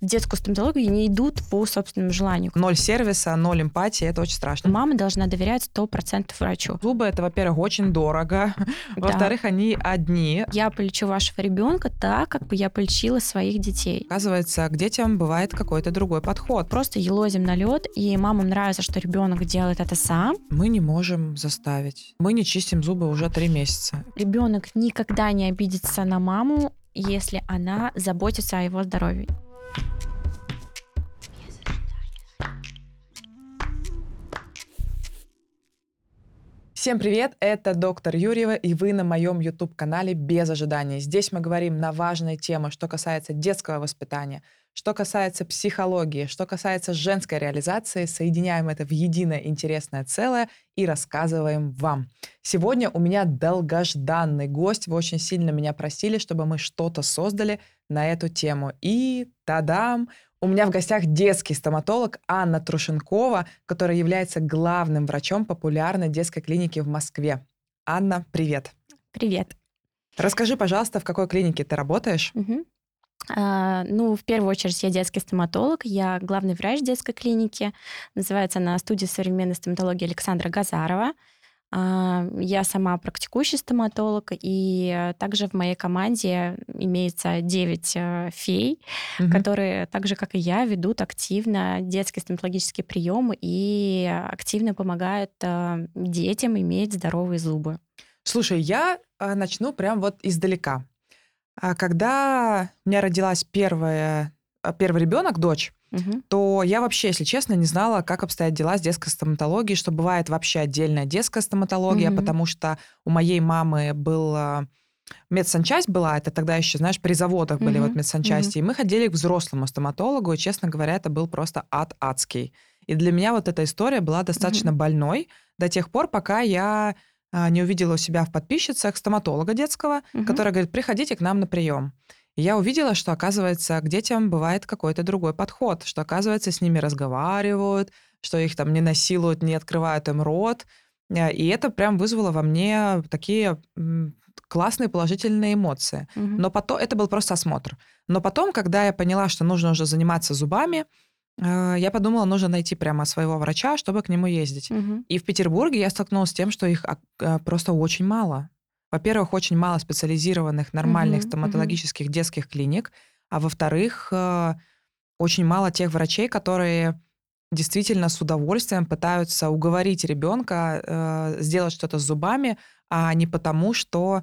в детскую стоматологию не идут по собственному желанию. Ноль сервиса, ноль эмпатии, это очень страшно. Мама должна доверять 100% врачу. Зубы это, во-первых, очень дорого. Да. Во-вторых, они одни. Я полечу вашего ребенка так, как бы я полечила своих детей. Оказывается, к детям бывает какой-то другой подход. Просто елозим на лед, и мамам нравится, что ребенок делает это сам. Мы не можем заставить. Мы не чистим зубы уже три месяца. Ребенок никогда не обидится на маму, если она заботится о его здоровье. Всем привет, это доктор Юрьева, и вы на моем YouTube-канале «Без ожиданий». Здесь мы говорим на важные темы, что касается детского воспитания, что касается психологии, что касается женской реализации, соединяем это в единое интересное целое и рассказываем вам. Сегодня у меня долгожданный гость. Вы очень сильно меня просили, чтобы мы что-то создали на эту тему. И тадам! У меня в гостях детский стоматолог Анна Трушенкова, которая является главным врачом популярной детской клиники в Москве. Анна, привет. Привет. Расскажи, пожалуйста, в какой клинике ты работаешь? Мгм. А, ну, в первую очередь, я детский стоматолог, я главный врач детской клиники. Называется она студия современной стоматологии Александра Газарова. А, Я сама практикующий стоматолог, и э, также в моей команде имеется 9 э, фей, Мгм. которые, так же как и я, ведут активно детские стоматологические приемы и активно помогают э, детям иметь здоровые зубы. Слушай, я а, начну прям вот издалека. А, Когда у меня родилась первая, первый ребенок, дочь, Мгм. то я вообще, если честно, не знала, как обстоят дела с детской стоматологией, что бывает вообще отдельная детская стоматология, Мгм. потому что у моей мамы был а, медсанчасть была, это тогда еще, знаешь, при заводах были Мгм, вот медсанчасти, и мы ходили к взрослому стоматологу, и, честно говоря, это был просто ад адский. И для меня вот эта история была достаточно больной до тех пор, пока я а, не увидела у себя в подписчицах стоматолога детского, Мгм. который говорит, приходите к нам на прием. И я увидела, что, оказывается, к детям бывает какой-то другой подход, что, оказывается, с ними разговаривают, что их там не насилуют, не открывают им рот. Э, И это прям вызвало во мне такие классные положительные эмоции. Мгм. Но потом это был просто осмотр. Но потом, когда я поняла, что нужно уже заниматься зубами, э, я подумала, нужно найти прямо своего врача, чтобы к нему ездить. Мгм. И в Петербурге я столкнулась с тем, что их а, а, просто очень мало. Во-первых, очень мало специализированных нормальных Мгм, стоматологических детских клиник, а во-вторых, э, очень мало тех врачей, которые действительно с удовольствием пытаются уговорить ребенка э, сделать что-то с зубами, а не потому, что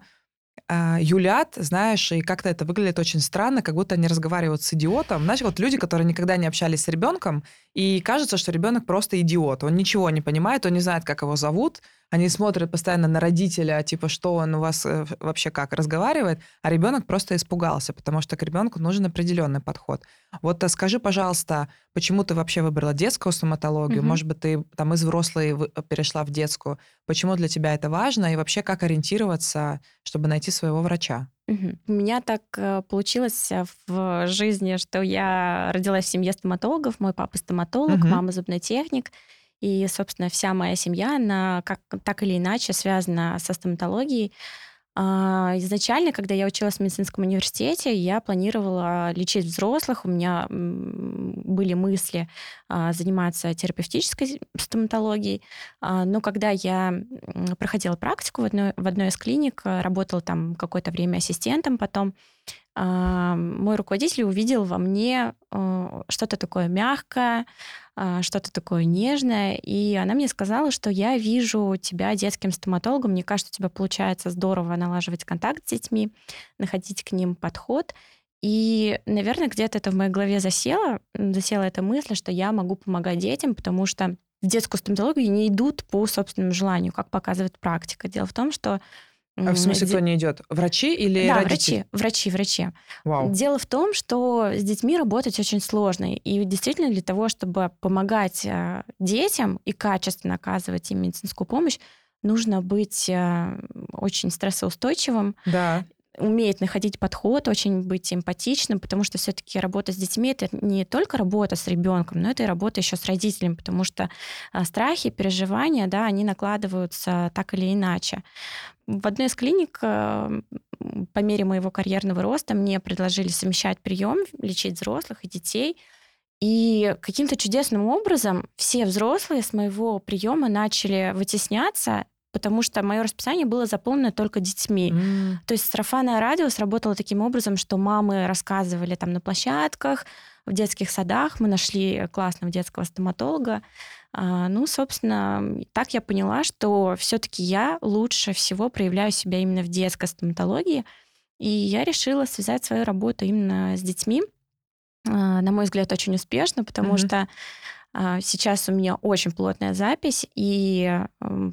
а, юлят, знаешь, и как-то это выглядит очень странно, как будто они разговаривают с идиотом. Знаешь, вот люди, которые никогда не общались с ребенком, и кажется, что ребенок просто идиот. Он ничего не понимает, он не знает, как его зовут. Они смотрят постоянно на родителя, типа, что он у вас э, вообще как разговаривает, а ребенок просто испугался, потому что к ребенку нужен определенный подход. Вот э, скажи, пожалуйста, почему ты вообще выбрала детскую стоматологию? Мгм. Может быть, ты там из взрослой вы- перешла в детскую? Почему для тебя это важно? И вообще, как ориентироваться, чтобы найти своего врача? У меня так э, получилось э, в жизни, что я родилась в семье стоматологов. Мой папа стоматолог, Мгм. мама зубной техник. И, собственно, вся моя семья, она как, так или иначе связана со стоматологией. А, Изначально, когда я училась в медицинском университете, я планировала лечить взрослых. У меня были мысли а, заниматься терапевтической стоматологией. А, Но когда я проходила практику в одной, в одной из клиник, работала там какое-то время ассистентом, потом мой руководитель увидел во мне э, что-то такое мягкое, а, что-то такое нежное, и она мне сказала, что я вижу тебя детским стоматологом, мне кажется, у тебя получается здорово налаживать контакт с детьми, находить к ним подход, и, наверное, где-то это в моей голове засело, засела эта мысль, что я могу помогать детям, потому что в детскую стоматологию не идут по собственному желанию, как показывает практика. Дело в том, что... А в смысле, кто не идет? Врачи или да, родители? врачи, врачи, врачи. Вау. Дело в том, что с детьми работать очень сложно. И действительно для того, чтобы помогать э, детям и качественно оказывать им медицинскую помощь, нужно быть э, очень стрессоустойчивым, Да. Умеет находить подход, очень быть эмпатичным, потому что все-таки работа с детьми это не только работа с ребенком, но это и работа еще с родителями, потому что а, страхи, переживания, да, они накладываются так или иначе. В одной из клиник э, по мере моего карьерного роста мне предложили совмещать прием, лечить взрослых и детей. И каким-то чудесным образом все взрослые с моего приема начали вытесняться, потому что мое расписание было заполнено только детьми. Mm. То есть сарафанное радио сработало таким образом, что мамы рассказывали там на площадках, в детских садах, мы нашли классного детского стоматолога. А, ну, собственно, так я поняла, что все-таки я лучше всего проявляю себя именно в детской стоматологии. И я решила связать свою работу именно с детьми. А, на мой взгляд, очень успешно, потому mm-hmm. что Сейчас у меня очень плотная запись, и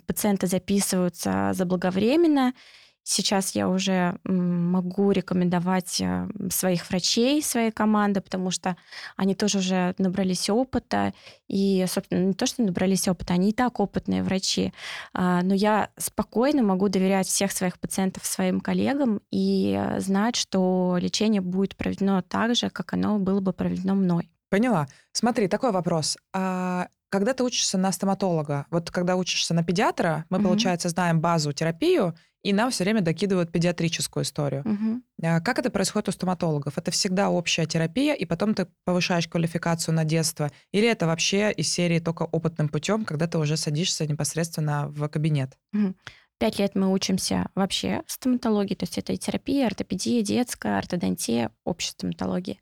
пациенты записываются заблаговременно. Сейчас я уже могу рекомендовать э, своих врачей, своей команды, потому что они тоже уже набрались опыта. И, собственно, не то, что набрались опыта, они и так опытные врачи. А, но я спокойно могу доверять всех своих пациентов своим коллегам и э, знать, что лечение будет проведено так же, как оно было бы проведено мной. Поняла. Смотри, такой вопрос. А когда ты учишься на стоматолога, вот когда учишься на педиатра, мы, угу. получается, знаем базу терапию, и нам все время докидывают педиатрическую историю. Угу. Как это происходит у стоматологов? Это всегда общая терапия, и потом ты повышаешь квалификацию на детство? Или это вообще из серии только опытным путем, когда ты уже садишься непосредственно в кабинет? Угу. Пять лет мы учимся вообще стоматологии, то есть это и терапия, ортопедия, детская, ортодонтия, общая стоматология.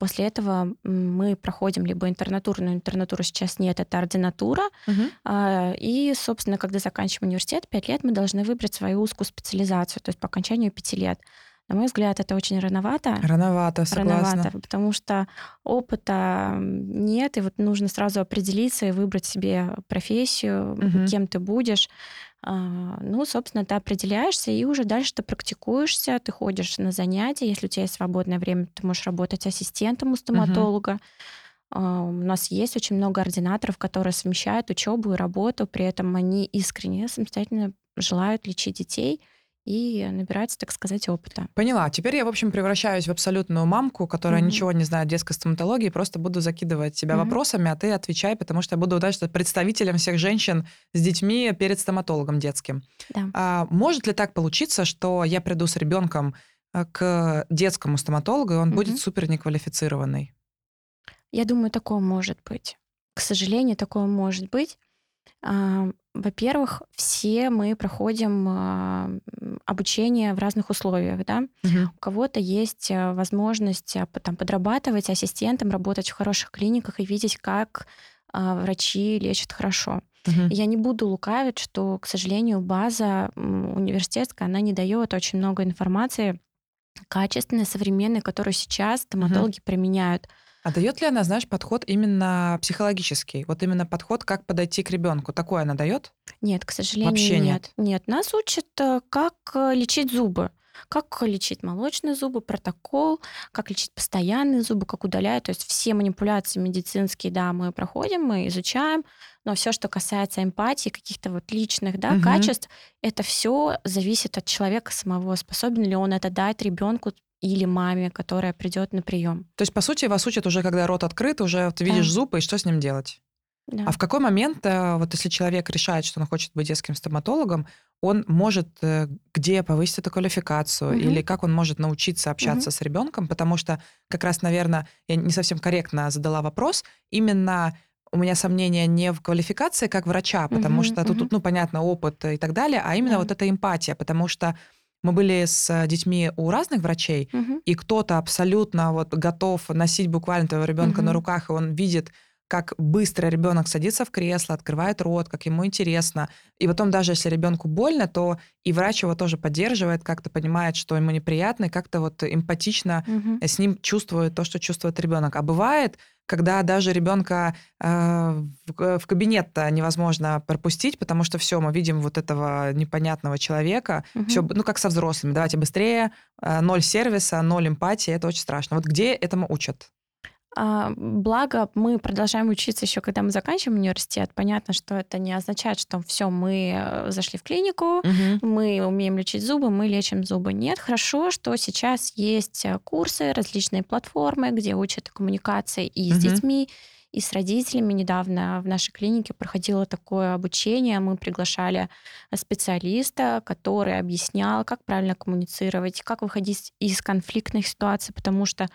После этого мы проходим либо интернатуру, но интернатуры сейчас нет, это ординатура. Угу. И, собственно, когда заканчиваем университет, пять лет мы должны выбрать свою узкую специализацию, то есть по окончанию пяти лет. На мой взгляд, это очень рановато. Рановато, согласна. Рановато, потому что опыта нет, и вот нужно сразу определиться и выбрать себе профессию, угу. кем ты будешь. А, ну, собственно, ты определяешься, и уже дальше ты практикуешься, ты ходишь на занятия. Если у тебя есть свободное время, ты можешь работать ассистентом у стоматолога. Угу. У нас есть очень много ординаторов, которые совмещают учебу и работу, при этом они искренне, самостоятельно желают лечить детей и набирать, так сказать, опыта. Поняла. Теперь я, в общем, превращаюсь в абсолютную мамку, которая mm-hmm. ничего не знает детской стоматологии, просто буду закидывать тебя mm-hmm. вопросами, а ты отвечай, потому что я буду дальше представителем всех женщин с детьми перед стоматологом детским. Да. А, может ли так получиться, что я приду с ребенком э, к детскому стоматологу, и он mm-hmm. будет супер неквалифицированный? Я думаю, такое может быть. К сожалению, такое может быть. А, во-первых, все мы проходим а, обучение в разных условиях, да. Угу. У кого-то есть э, возможность э, там, подрабатывать ассистентом, работать в хороших клиниках и видеть, как а, врачи лечат хорошо. Угу. Я не буду лукавить, что, к сожалению, база университетская, она не дает очень много информации качественной, современной, которую сейчас стоматологи угу. применяют. А дает ли она, знаешь, подход именно психологический? Вот именно подход, как подойти к ребенку. Такое она дает? Нет, к сожалению, Вообще нет. нет. Нет, нас учат, э, как э, лечить зубы как лечить молочные зубы, протокол, как лечить постоянные зубы, как удалять. То есть все манипуляции медицинские, да, мы проходим, мы изучаем, но все, что касается эмпатии, каких-то вот личных да, угу. качеств, это все зависит от человека самого, способен ли он это дать ребенку или маме, которая придет на прием. То есть, по сути, вас учат уже, когда рот открыт, уже ты видишь да. зубы, и что с ним делать? Да. А в какой момент, э, вот если человек решает, что он хочет быть детским стоматологом, он может э, где повысить эту квалификацию, угу. или как он может научиться общаться угу. с ребенком, потому что как раз, наверное, я не совсем корректно задала вопрос, именно у меня сомнения не в квалификации как врача, потому угу, что угу. тут, ну, понятно, опыт и так далее, а именно да. вот эта эмпатия, потому что мы были с детьми у разных врачей, угу. и кто-то абсолютно вот готов носить буквально твоего ребенка угу. на руках, и он видит, как быстро ребенок садится в кресло, открывает рот, как ему интересно. И потом даже если ребенку больно, то и врач его тоже поддерживает, как-то понимает, что ему неприятно, и как-то вот эмпатично угу. с ним чувствует то, что чувствует ребенок. А бывает, когда даже ребенка э, в, в кабинет невозможно пропустить, потому что все, мы видим вот этого непонятного человека, угу. все, ну как со взрослыми, давайте быстрее, э, ноль сервиса, ноль эмпатии, это очень страшно. Вот где этому учат? А, благо, мы продолжаем учиться еще, когда мы заканчиваем университет. Понятно, что это не означает, что все, мы э, зашли в клинику, угу. мы умеем лечить зубы, мы лечим зубы. Нет, хорошо, что сейчас есть э, курсы, различные платформы, где учат коммуникации и с угу. детьми, и с родителями. Недавно в нашей клинике проходило такое обучение. Мы приглашали специалиста, который объяснял, как правильно коммуницировать, как выходить из конфликтных ситуаций, потому что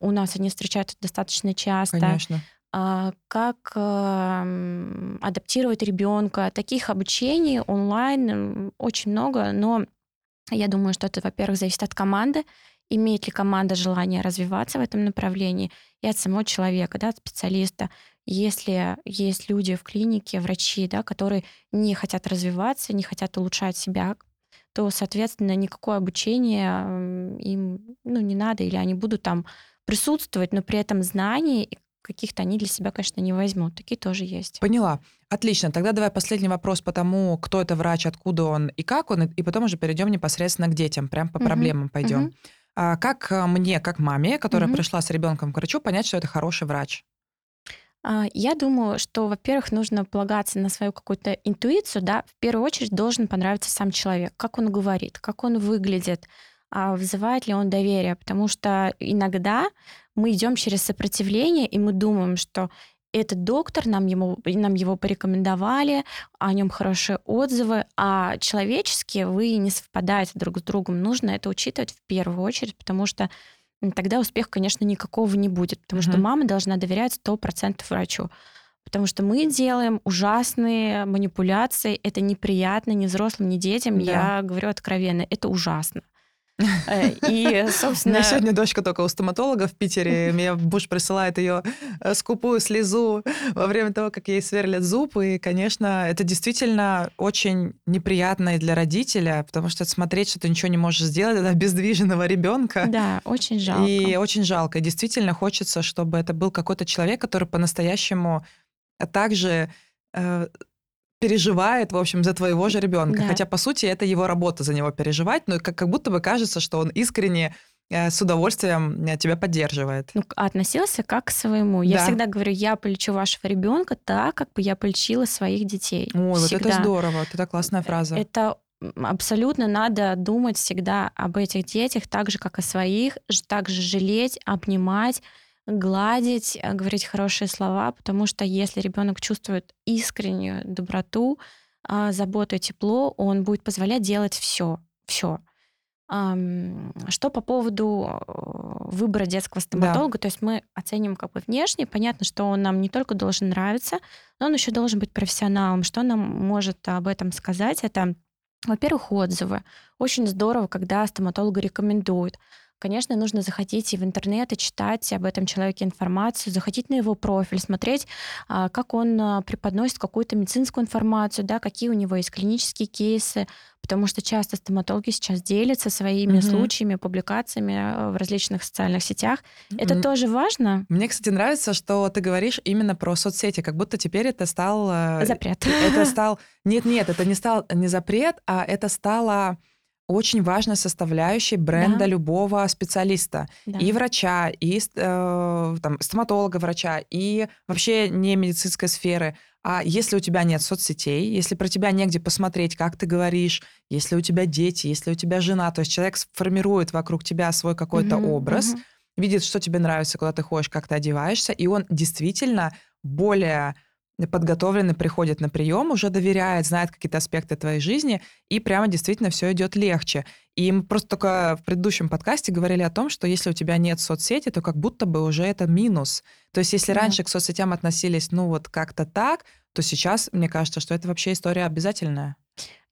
у нас они встречаются достаточно часто. Конечно. А, как э, адаптировать ребенка. Таких обучений онлайн очень много, но я думаю, что это, во-первых, зависит от команды, имеет ли команда желание развиваться в этом направлении, и от самого человека, да, от специалиста. Если есть люди в клинике, врачи, да, которые не хотят развиваться, не хотят улучшать себя, то, соответственно, никакое обучение им ну, не надо, или они будут там присутствовать, но при этом знаний каких-то они для себя, конечно, не возьмут. Такие тоже есть. Поняла. Отлично. Тогда давай последний вопрос по тому, кто это врач, откуда он и как он, и потом уже перейдем непосредственно к детям, прям по угу. проблемам пойдем. Угу. А как э, мне, как маме, которая угу. пришла с ребенком к врачу, понять, что это хороший врач? А, я думаю, что, во-первых, нужно полагаться на свою какую-то интуицию, да, в первую очередь должен понравиться сам человек, как он говорит, как он выглядит, а вызывает ли он доверие, потому что иногда мы идем через сопротивление, и мы думаем, что этот доктор, нам, ему, нам его порекомендовали, о нем хорошие отзывы, а человечески вы не совпадаете друг с другом. Нужно это учитывать в первую очередь, потому что тогда успеха, конечно, никакого не будет, потому mm-hmm. что мама должна доверять 100% врачу. Потому что мы делаем ужасные манипуляции, это неприятно ни взрослым, ни детям, да. я говорю откровенно, это ужасно. Э, и, собственно... У меня сегодня дочка только у стоматолога в Питере. Мне муж присылает ее э, скупую слезу во время того, как ей сверлят зуб. И, конечно, это действительно очень неприятно и для родителя, потому что смотреть, что ты ничего не можешь сделать, это обездвиженного ребенка. Да, очень жалко. И очень жалко. действительно хочется, чтобы это был какой-то человек, который по-настоящему также э, переживает, в общем, за твоего же ребенка. Да. Хотя, по сути, это его работа за него переживать, но как, как будто бы кажется, что он искренне э, с удовольствием э, тебя поддерживает. Ну, относился как к своему. Я да. всегда говорю, я полечу вашего ребенка так, как бы я полечила своих детей. Ой, всегда. вот это здорово, это классная э, фраза. Это абсолютно надо думать всегда об этих детях так же, как о своих, также жалеть, обнимать, гладить, э, говорить хорошие слова, потому что если ребенок чувствует искреннюю доброту, а, заботу и тепло, он будет позволять делать все, все. Что по поводу э, выбора детского стоматолога, да. то есть мы оценим как бы внешне, понятно, что он нам не только должен нравиться, но он еще должен быть профессионалом. Что нам может об этом сказать? Это, во-первых, отзывы. Очень здорово, когда стоматолога рекомендуют конечно, нужно заходить и в интернет и читать об этом человеке информацию, заходить на его профиль, смотреть, а, как он а, преподносит какую-то медицинскую информацию, да, какие у него есть клинические кейсы, потому что часто стоматологи сейчас делятся своими угу. случаями, публикациями а, в различных социальных сетях. Это М- тоже важно. Мне, кстати, нравится, что ты говоришь именно про соцсети, как будто теперь это стал... Э, запрет. Это стал... Нет-нет, это не стал не запрет, а это стало очень важной составляющей бренда да. любого специалиста. Да. И врача, и э, там, стоматолога врача, и вообще не медицинской сферы. А если у тебя нет соцсетей, если про тебя негде посмотреть, как ты говоришь, если у тебя дети, если у тебя жена, то есть человек формирует вокруг тебя свой какой-то угу, образ, угу. видит, что тебе нравится, куда ты ходишь, как ты одеваешься, и он действительно более подготовленный приходит на прием, уже доверяет, знает какие-то аспекты твоей жизни, и прямо действительно все идет легче. И мы просто только в предыдущем подкасте говорили о том, что если у тебя нет соцсети, то как будто бы уже это минус. То есть если да. раньше к соцсетям относились, ну вот как-то так, то сейчас, мне кажется, что это вообще история обязательная.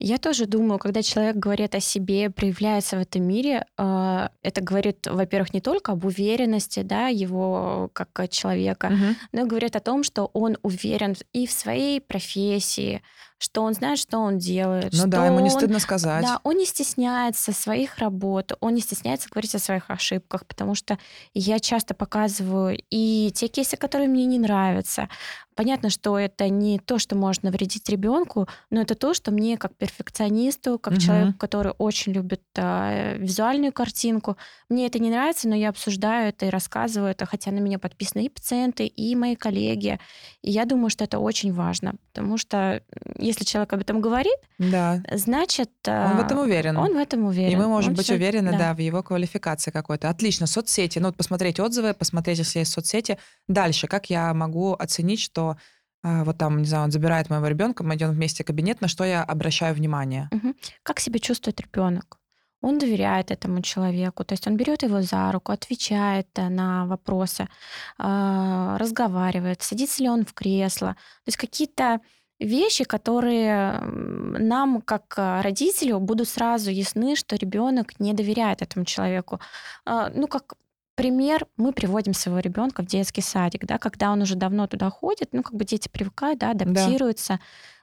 Я тоже думаю, когда человек говорит о себе, проявляется в этом мире, э, это говорит, во-первых, не только об уверенности, да, его как человека, угу. но и говорит о том, что он уверен и в своей профессии, что он знает, что он делает. Ну да, ему не он, стыдно сказать. Да, он не стесняется своих работ, он не стесняется говорить о своих ошибках, потому что я часто показываю и те кейсы, которые мне не нравятся. Понятно, что это не то, что может навредить ребенку, но это то, что мне как перфекционисту перфекционисту, как угу. человеку, который очень любит э, визуальную картинку. Мне это не нравится, но я обсуждаю это и рассказываю это, хотя на меня подписаны и пациенты, и мои коллеги. И я думаю, что это очень важно, потому что если человек об этом говорит, да. значит... Он в этом уверен. Он в этом уверен. И мы можем он быть всё... уверены, да. да, в его квалификации какой-то. Отлично, соцсети. Ну, вот посмотреть отзывы, посмотреть, если есть соцсети. Дальше, как я могу оценить, что э, вот там, не знаю, он забирает моего ребенка, мы идем вместе в кабинет, на что я обращаю внимание? Угу. Как себя чувствует ребенок? Он доверяет этому человеку, то есть он берет его за руку, отвечает э, на вопросы, э, разговаривает, садится ли он в кресло. То есть какие-то вещи, которые нам, как э, родителю, будут сразу ясны, что ребенок не доверяет этому человеку. А, ну, как пример, мы приводим своего ребенка в детский садик, да, когда он уже давно туда ходит, ну, как бы дети привыкают, да, адаптируются. Да.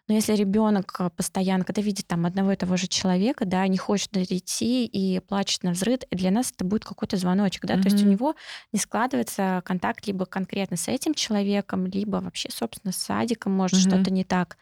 Но если ребенок э, постоянно, когда видит там одного и того же человека, да, не хочет идти и плачет на взрыв, для нас это будет какой-то звоночек, да, mm-hmm. то есть у него не складывается контакт либо конкретно с этим человеком, либо вообще, собственно, с садиком, может mm-hmm. что-то не так.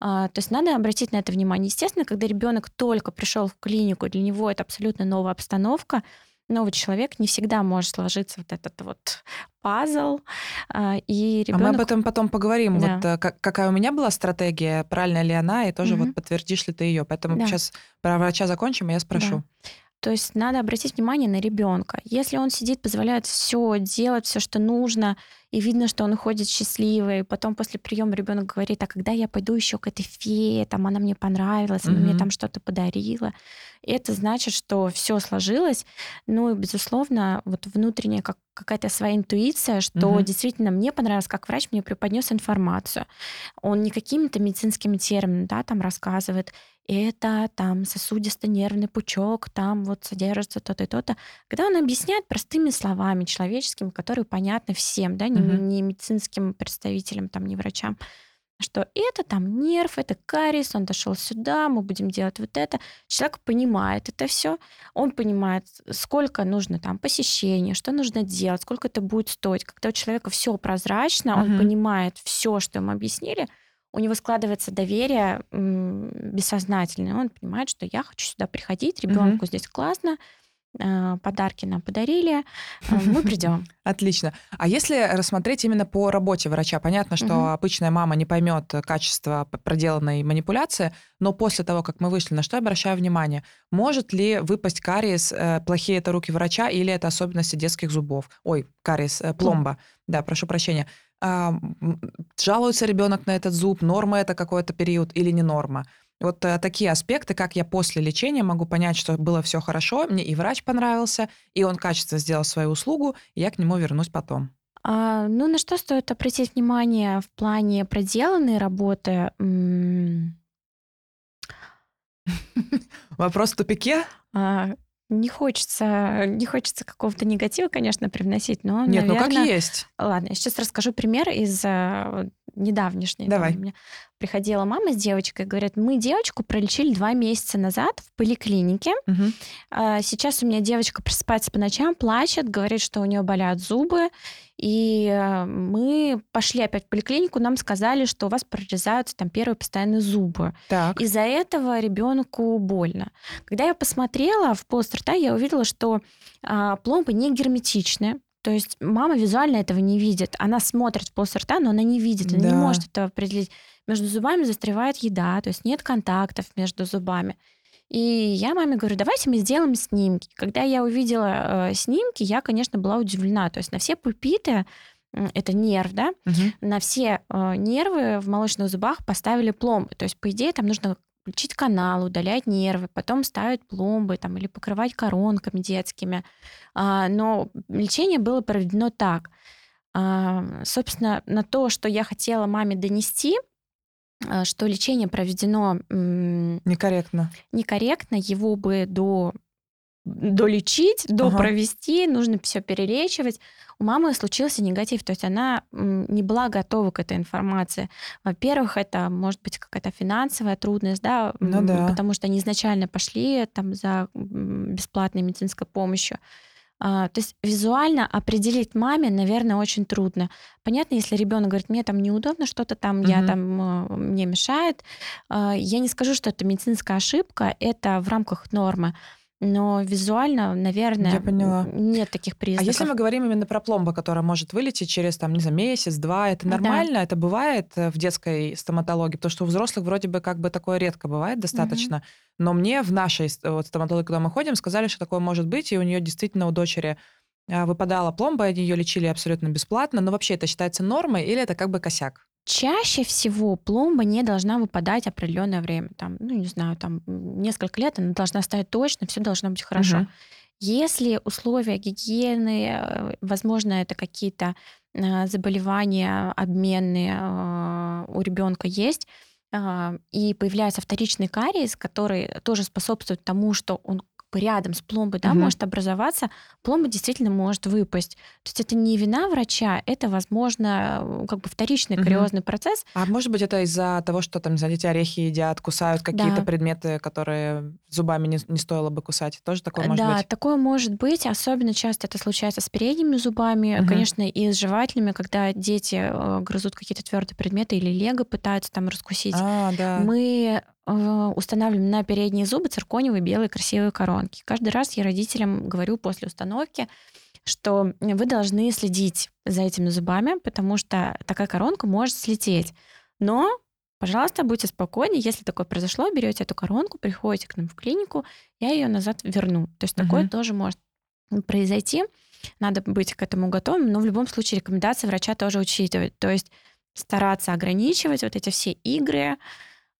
А, то есть надо обратить на это внимание. Естественно, когда ребенок только пришел в клинику, для него это абсолютно новая обстановка, новый человек, не всегда может сложиться вот этот вот пазл. А, и ребенок... А мы об этом потом поговорим. Да. Вот э, как, какая у меня была стратегия, правильная ли она, и тоже угу. вот подтвердишь ли ты ее. Поэтому да. сейчас про врача закончим, и я спрошу. Да. То есть надо обратить внимание на ребенка. Если он сидит, позволяет все делать, все, что нужно, и видно, что он уходит счастливый, потом после приема ребенок говорит, а когда я пойду еще к этой фее, там она мне понравилась, она mm-hmm. мне там что-то подарила. И это значит, что все сложилось. Ну и, безусловно, вот внутренняя как, какая-то своя интуиция, что mm-hmm. действительно мне понравилось, как врач мне преподнес информацию. Он не какими-то медицинскими терминами да, там рассказывает, это там сосудисто-нервный пучок, там вот содержится то-то и то-то. Когда он объясняет простыми словами человеческими, которые понятны всем, да, не, угу. не медицинским представителям, там, не врачам, что это там нерв, это кариес, он дошел сюда, мы будем делать вот это. Человек понимает это все, он понимает, сколько нужно там посещения, что нужно делать, сколько это будет стоить. Когда у человека все прозрачно, угу. он понимает все, что ему объяснили, у него складывается доверие бессознательное. Он понимает, что я хочу сюда приходить, ребенку угу. здесь классно, подарки нам подарили, а, мы придем. Отлично. А если рассмотреть именно по работе врача, понятно, что угу. обычная мама не поймет качество проделанной манипуляции, но после того, как мы вышли, на что я обращаю внимание? Может ли выпасть кариес, э, плохие это руки врача или это особенности детских зубов? Ой, кариес, э, пломба. Да, прошу прощения а, жалуется ребенок на этот зуб, норма это какой-то период или не норма. Вот а, такие аспекты, как я после лечения могу понять, что было все хорошо, мне и врач понравился, и он качественно сделал свою услугу, и я к нему вернусь потом. А, ну, на что стоит обратить внимание в плане проделанной работы? Вопрос в тупике? А, не хочется, не хочется какого-то негатива, конечно, привносить, но, Нет, наверное... ну как есть. Ладно, я сейчас расскажу пример из недавнешней. Давай. Там, у меня приходила мама с девочкой, говорит, мы девочку пролечили два месяца назад в поликлинике. Угу. Сейчас у меня девочка просыпается по ночам, плачет, говорит, что у нее болят зубы. И э, мы пошли опять в поликлинику, нам сказали, что у вас прорезаются там первые постоянные зубы. Так. Из-за этого ребенку больно. Когда я посмотрела в полость рта, я увидела, что а, пломбы не герметичны. То есть мама визуально этого не видит. Она смотрит в полость рта, но она не видит, она да. не может это определить. Между зубами застревает еда, то есть нет контактов между зубами. И я маме говорю, давайте мы сделаем снимки. Когда я увидела э, снимки, я, конечно, была удивлена. То есть на все пульпиты, это нерв, да, угу. на все э, нервы в молочных зубах поставили пломбы. То есть, по идее, там нужно включить канал, удалять нервы, потом ставить пломбы там, или покрывать коронками детскими. А, но лечение было проведено так. А, собственно, на то, что я хотела маме донести, а, что лечение проведено некорректно. Некорректно, его бы до долечить, допровести, ага. нужно все перелечивать. У мамы случился негатив, то есть она не была готова к этой информации. Во-первых, это может быть какая-то финансовая трудность, да, ну, да. потому что они изначально пошли там за бесплатной медицинской помощью. А, то есть визуально определить маме, наверное, очень трудно. Понятно, если ребенок говорит, мне там неудобно, что-то там, я Мгм. там э, мне мешает. А, Я не скажу, что это медицинская ошибка, это в рамках нормы. Но визуально, наверное, Я поняла. нет таких А признаков. если мы говорим именно про пломбу, которая может вылететь через, там, не знаю, месяц, два, это Да. нормально? Это бывает э, в детской стоматологии? Потому что у взрослых вроде бы как бы такое редко бывает достаточно. Но мне в нашей вот, стоматологии, куда мы ходим, сказали, что такое может быть, и у нее действительно у дочери а, выпадала пломба, они ее лечили абсолютно бесплатно. Но вообще это считается нормой или это как бы косяк? Чаще всего пломба не должна выпадать определенное время. Там, ну, не знаю, там несколько лет она должна стоять точно, все должно быть хорошо. Мгм. Если условия гигиены, э, возможно, это какие-то э, заболевания обменные э, у ребенка есть, и появляется вторичный кариес, который тоже способствует тому, что он рядом с пломбой да, Мгм. может образоваться, пломба действительно может выпасть. То есть это не вина врача, это, возможно, как бы вторичный Мгм. кариозный процесс. А может быть, это из-за того, что там, дети орехи едят, кусают какие-то Да. предметы, которые зубами не, не стоило бы кусать? Тоже такое может да, быть? такое может быть. Особенно часто это случается с передними зубами, Мгм. конечно, и с жевательными, когда дети э, грызут какие-то твердые предметы или лего пытаются там раскусить. А, да. Мы устанавливаем на передние зубы циркониевые белые красивые коронки. Каждый раз я родителям говорю после установки, что вы должны следить за этими зубами, потому что такая коронка может слететь. Но, пожалуйста, будьте спокойны, если такое произошло, берете эту коронку, приходите к нам в клинику, я ее назад верну. То есть такое Мгм. тоже может произойти. Надо быть к этому готовым, но в любом случае рекомендации врача тоже учитывать. То есть стараться ограничивать вот эти все игры,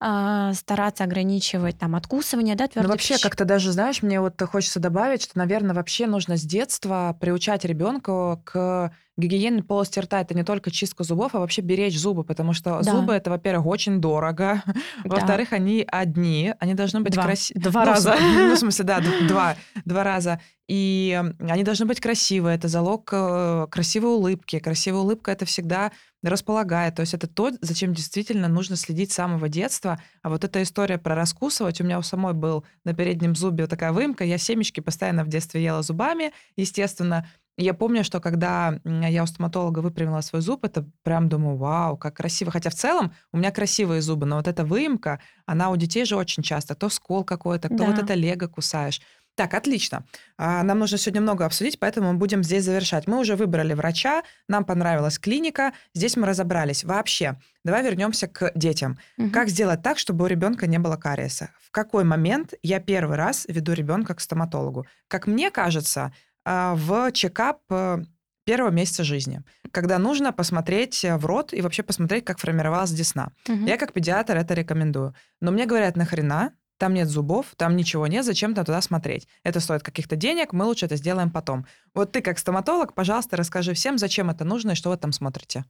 а, стараться ограничивать там откусывание, да, Ну, твердой вообще, пищи. как-то даже, знаешь, мне вот хочется добавить, что, наверное, вообще нужно с детства приучать ребенка к гигиене полости рта. Это не только чистка зубов, а вообще беречь зубы, потому что Да. зубы это, во-первых, очень дорого. Да. Во-вторых, они одни, они должны быть Два. красивые. Два раза. Ну, в смысле, да, два, два раза. И они должны быть красивые. Это залог э, красивой улыбки. Красивая улыбка это всегда располагает. То есть это то, зачем действительно нужно следить с самого детства. А вот эта история про раскусывать, у меня у самой был на переднем зубе вот такая выемка. Я семечки постоянно в детстве ела зубами, естественно. Я помню, что когда я у стоматолога выпрямила свой зуб, это прям думаю, вау, как красиво. Хотя в целом у меня красивые зубы, но вот эта выемка, она у детей же очень часто. То скол какой-то, то вот Да. это лего кусаешь. Так, отлично. А, Нам нужно сегодня много обсудить, поэтому мы будем здесь завершать. Мы уже выбрали врача, нам понравилась клиника, здесь мы разобрались. Вообще, давай вернемся к детям. Мгм. Как сделать так, чтобы у ребенка не было кариеса? В какой момент я первый раз веду ребенка к стоматологу? Как мне кажется, в чекап э, первого месяца жизни, когда нужно посмотреть э, в рот и вообще посмотреть, как формировалась десна. Мгм. Я как педиатр это рекомендую. Но мне говорят, нахрена? Там нет зубов, там ничего нет, зачем там туда смотреть? Это стоит каких-то денег, мы лучше это сделаем потом. Вот ты как стоматолог, пожалуйста, расскажи всем, зачем это нужно и что вы там смотрите.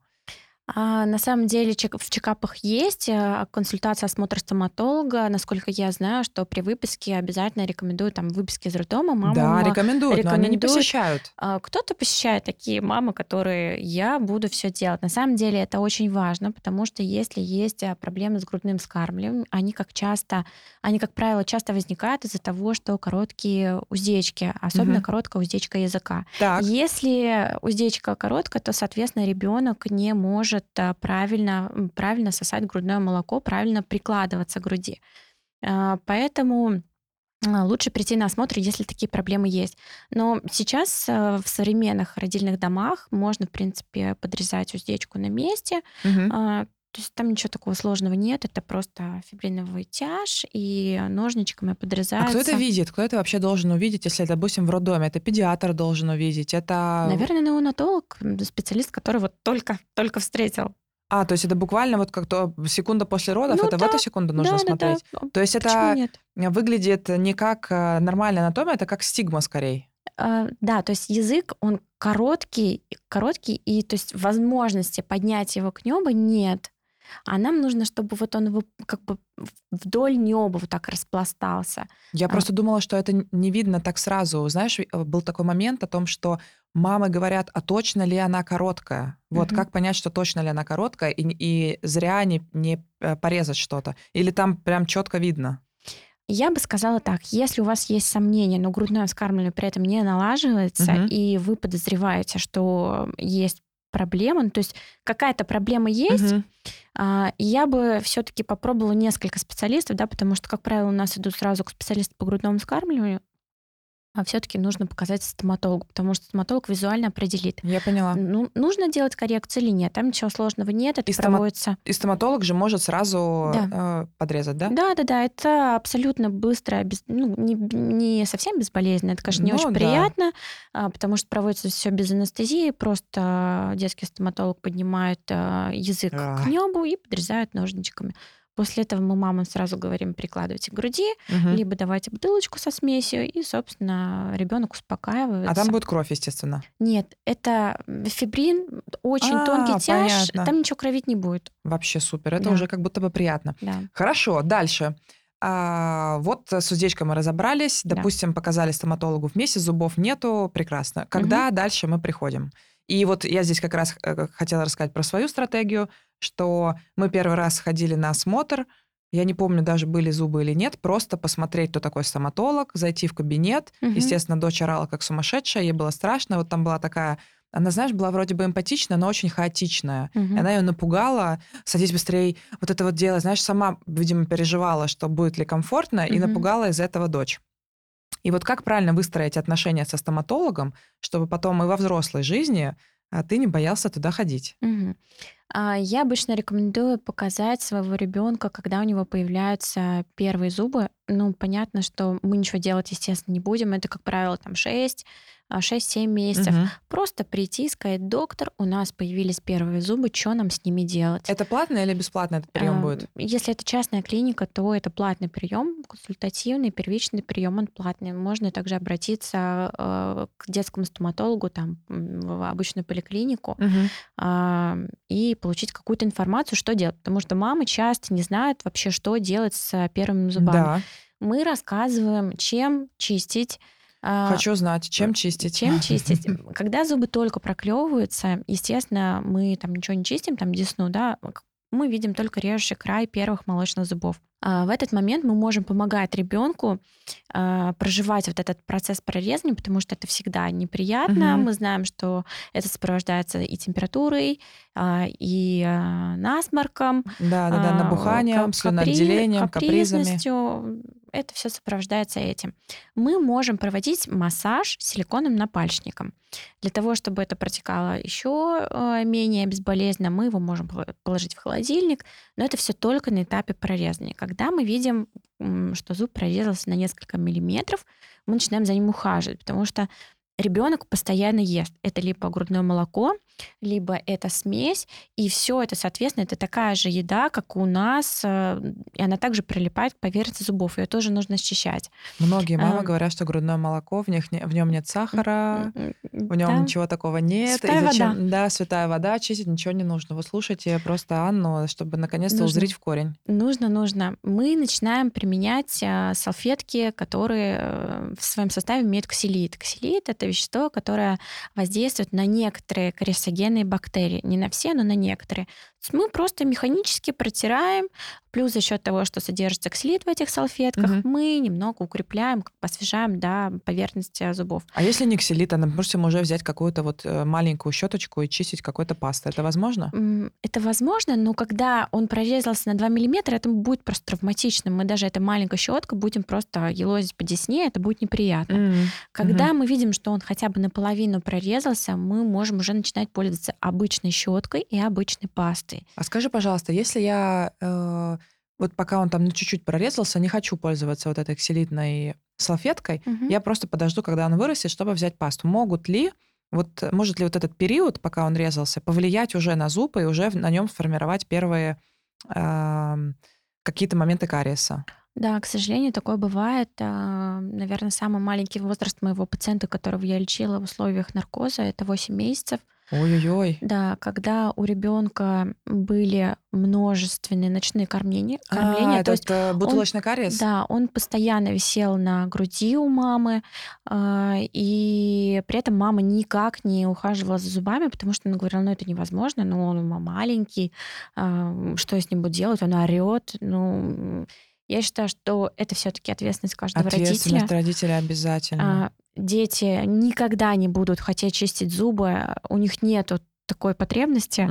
А, на самом деле чек- в чекапах есть э, консультация, осмотр стоматолога. Насколько я знаю, что при выписке обязательно рекомендуют там выписки из роддома. Мамам, да, а, рекомендуют, но они не рекомендуют. посещают. а, Кто-то посещает такие мамы, которые я буду все делать. На самом деле это очень важно, потому что если есть а, проблемы с грудным скармливанием, они как часто, они как правило часто возникают из-за того, что короткие уздечки, особенно Мгм. короткая уздечка языка. Так, Если уздечка короткая, то, соответственно, ребенок не может а, правильно, м, правильно сосать грудное молоко, правильно прикладываться к груди. А, Поэтому а, лучше прийти на осмотр, если такие проблемы есть. Но сейчас а, в современных родильных домах можно, в принципе, подрезать уздечку на месте. мгм. А, То есть там ничего такого сложного нет, это просто фибриновый тяж, и ножничками а подрезается. кто это видит? Кто это вообще должен увидеть, если, допустим, в роддоме? Это педиатр должен увидеть, это... Наверное, неонатолог, специалист, который вот только, только встретил. А, то есть это буквально вот как то секунда после родов, Ну это в да, эту секунду нужно да, да, да. смотреть? То есть Почему это нет? выглядит не как э, нормальная анатомия, это как стигма скорее. А, Да, то есть язык, он короткий, короткий, и то есть возможности поднять его к небу нет. А нам нужно, чтобы вот он его как бы вдоль неба вот так распластался. Я А. просто думала, что это не видно так сразу. Знаешь, э, был такой момент о том, что мамы говорят, а точно ли она короткая? Вот Мгм. как понять, что точно ли она короткая, и, и зря не, не э, порезать что-то? Или там прям четко видно? Я бы сказала так, если у вас есть сомнения, но грудное вскармливание при этом не налаживается, Мгм. и вы подозреваете, что есть проблема, ну, то есть какая-то проблема есть, Мгм. а, я бы все-таки попробовала несколько специалистов, да, потому что, как правило, у нас идут сразу к специалисту по грудному вскармливанию, а все-таки нужно показать стоматологу, потому что стоматолог визуально определит, Я поняла. ну, нужно делать коррекцию или нет. Там ничего сложного нет, это И стома- проводится. И стоматолог же может сразу э, подрезать, да? Да, да, да, это абсолютно быстро, без- ну, не, не совсем безболезненно, это, конечно, не Ну очень да. приятно, а, потому что проводится все без анестезии, просто детский стоматолог поднимает а, язык Ах. к небу и подрезает ножничками. После этого мы мамам сразу говорим, прикладывайте к груди, Мгм. либо давайте бутылочку со смесью, и, собственно, ребенок успокаивается. А там будет кровь, естественно. Нет, это фибрин, очень А, тонкий тяж, понятно. там ничего кровить не будет. Вообще супер. Это Да. уже как будто бы приятно. Да. Хорошо, дальше. А, вот с уздечкой мы разобрались, Да. допустим, показали стоматологу вместе, зубов нету, прекрасно. Когда дальше мы приходим? И вот я здесь как раз э, хотела рассказать про свою стратегию, что мы первый раз ходили на осмотр, я не помню, даже были зубы или нет, просто посмотреть, кто такой стоматолог, зайти в кабинет. Мгм. Естественно, дочь орала как сумасшедшая, ей было страшно. Вот там была такая, она, знаешь, была вроде бы эмпатичная, но очень хаотичная. И она ее напугала, садись быстрее, вот это вот дело, знаешь, сама, видимо, переживала, что будет ли комфортно, и Мгм. напугала из этого дочь. И вот как правильно выстроить отношения со стоматологом, чтобы потом и во взрослой жизни а, ты не боялся туда ходить? А, Я обычно рекомендую показать своего ребенка, когда у него появляются первые зубы. Ну, понятно, что мы ничего делать, естественно, не будем. Это, как правило, там 6, 6-7 месяцев. Мгм. Просто прийти и сказать, доктор, у нас появились первые зубы, что нам с ними делать? Это платно или бесплатно этот прием А, будет? Если это частная клиника, то это платный прием, консультативный, первичный прием, он платный. Можно также обратиться э, к детскому стоматологу, там, в обычную поликлинику, а, и получить какую-то информацию, что делать. Потому что мамы часто не знают вообще, что делать с первыми зубами. Да, Мы рассказываем, чем чистить. А, хочу знать, чем чистить. Чем чистить? Когда зубы только проклевываются, естественно, мы там ничего не чистим, там десну, да, мы видим только режущий край первых молочных зубов. А в этот момент мы можем помогать ребенку а, проживать вот этот процесс прорезания, потому что это всегда неприятно. Мгм. Мы знаем, что это сопровождается и температурой, а, и насморком, Да, да, да, набуханием, кап- слюноотделением, капри- капризами. капризностью. Это все сопровождается этим. Мы можем проводить массаж силиконовым напальчником. Для того, чтобы это протекало еще менее безболезненно, мы его можем пол- положить в холодильник, но это все только на этапе прорезания. Когда мы видим, что зуб прорезался на несколько миллиметров, мы начинаем за ним ухаживать, потому что ребенок постоянно ест. Это либо грудное молоко, либо это смесь, и все это, соответственно, это такая же еда, как у нас, э, и она также прилипает к поверхности зубов, ее тоже нужно счищать. Многие мамы А. говорят, что грудное молоко, в, них в нем нет сахара, в нем да. ничего такого нет. и Святая зачем- Да, святая вода, чистить ничего не нужно. Вы слушайте просто Анну, чтобы наконец-то Нужно. узреть в корень. Нужно, нужно. Мы начинаем применять а, салфетки, которые э, в своем составе имеют ксилит. Ксилит это вещество, которое воздействует на некоторые кариесогенные бактерии. Не на все, но на некоторые. Мы просто механически протираем, плюс за счет того, что содержится ксилит в этих салфетках, Мгм. мы немного укрепляем, освежаем да, поверхность э, зубов. А если не ксилит, а, допустим, уже взять какую-то вот э, маленькую щеточку и чистить какой-то пастой, это возможно? Это возможно, но когда он прорезался на 2 миллиметра, это будет просто травматично. Мы даже этой маленькой щеткой будем просто елозить по десне, это будет неприятно. М, Когда мгм. мы видим, что он хотя бы наполовину прорезался, мы можем уже начинать пользоваться обычной щеткой и обычной пастой. А скажи, пожалуйста, если я э, вот пока он там ну, чуть-чуть прорезался, не хочу пользоваться вот этой ксилитной салфеткой, я просто подожду, когда он вырастет, чтобы взять пасту. Могут ли вот э, может ли вот этот период, пока он резался, повлиять уже на зуб и уже на нем сформировать первые ам, какие-то моменты кариеса? Да, к сожалению, такое бывает. Наверное, самый маленький возраст моего пациента, которого я лечила в условиях наркоза, это 8 месяцев. Ой-ой-ой. Да, когда у ребенка были множественные ночные кормления, А, кормления, то этот есть э, бутылочный кариес? Да, он постоянно висел на груди у мамы, а, и при этом мама никак не ухаживала за зубами, потому что она говорила, ну это невозможно, ну он маленький, а, что я с ним буду делать, он орет, ну Я считаю, что это все-таки ответственность каждого Ответственность родителя. родителя обязательно. Дети никогда не будут хотеть чистить зубы, у них нету такой потребности,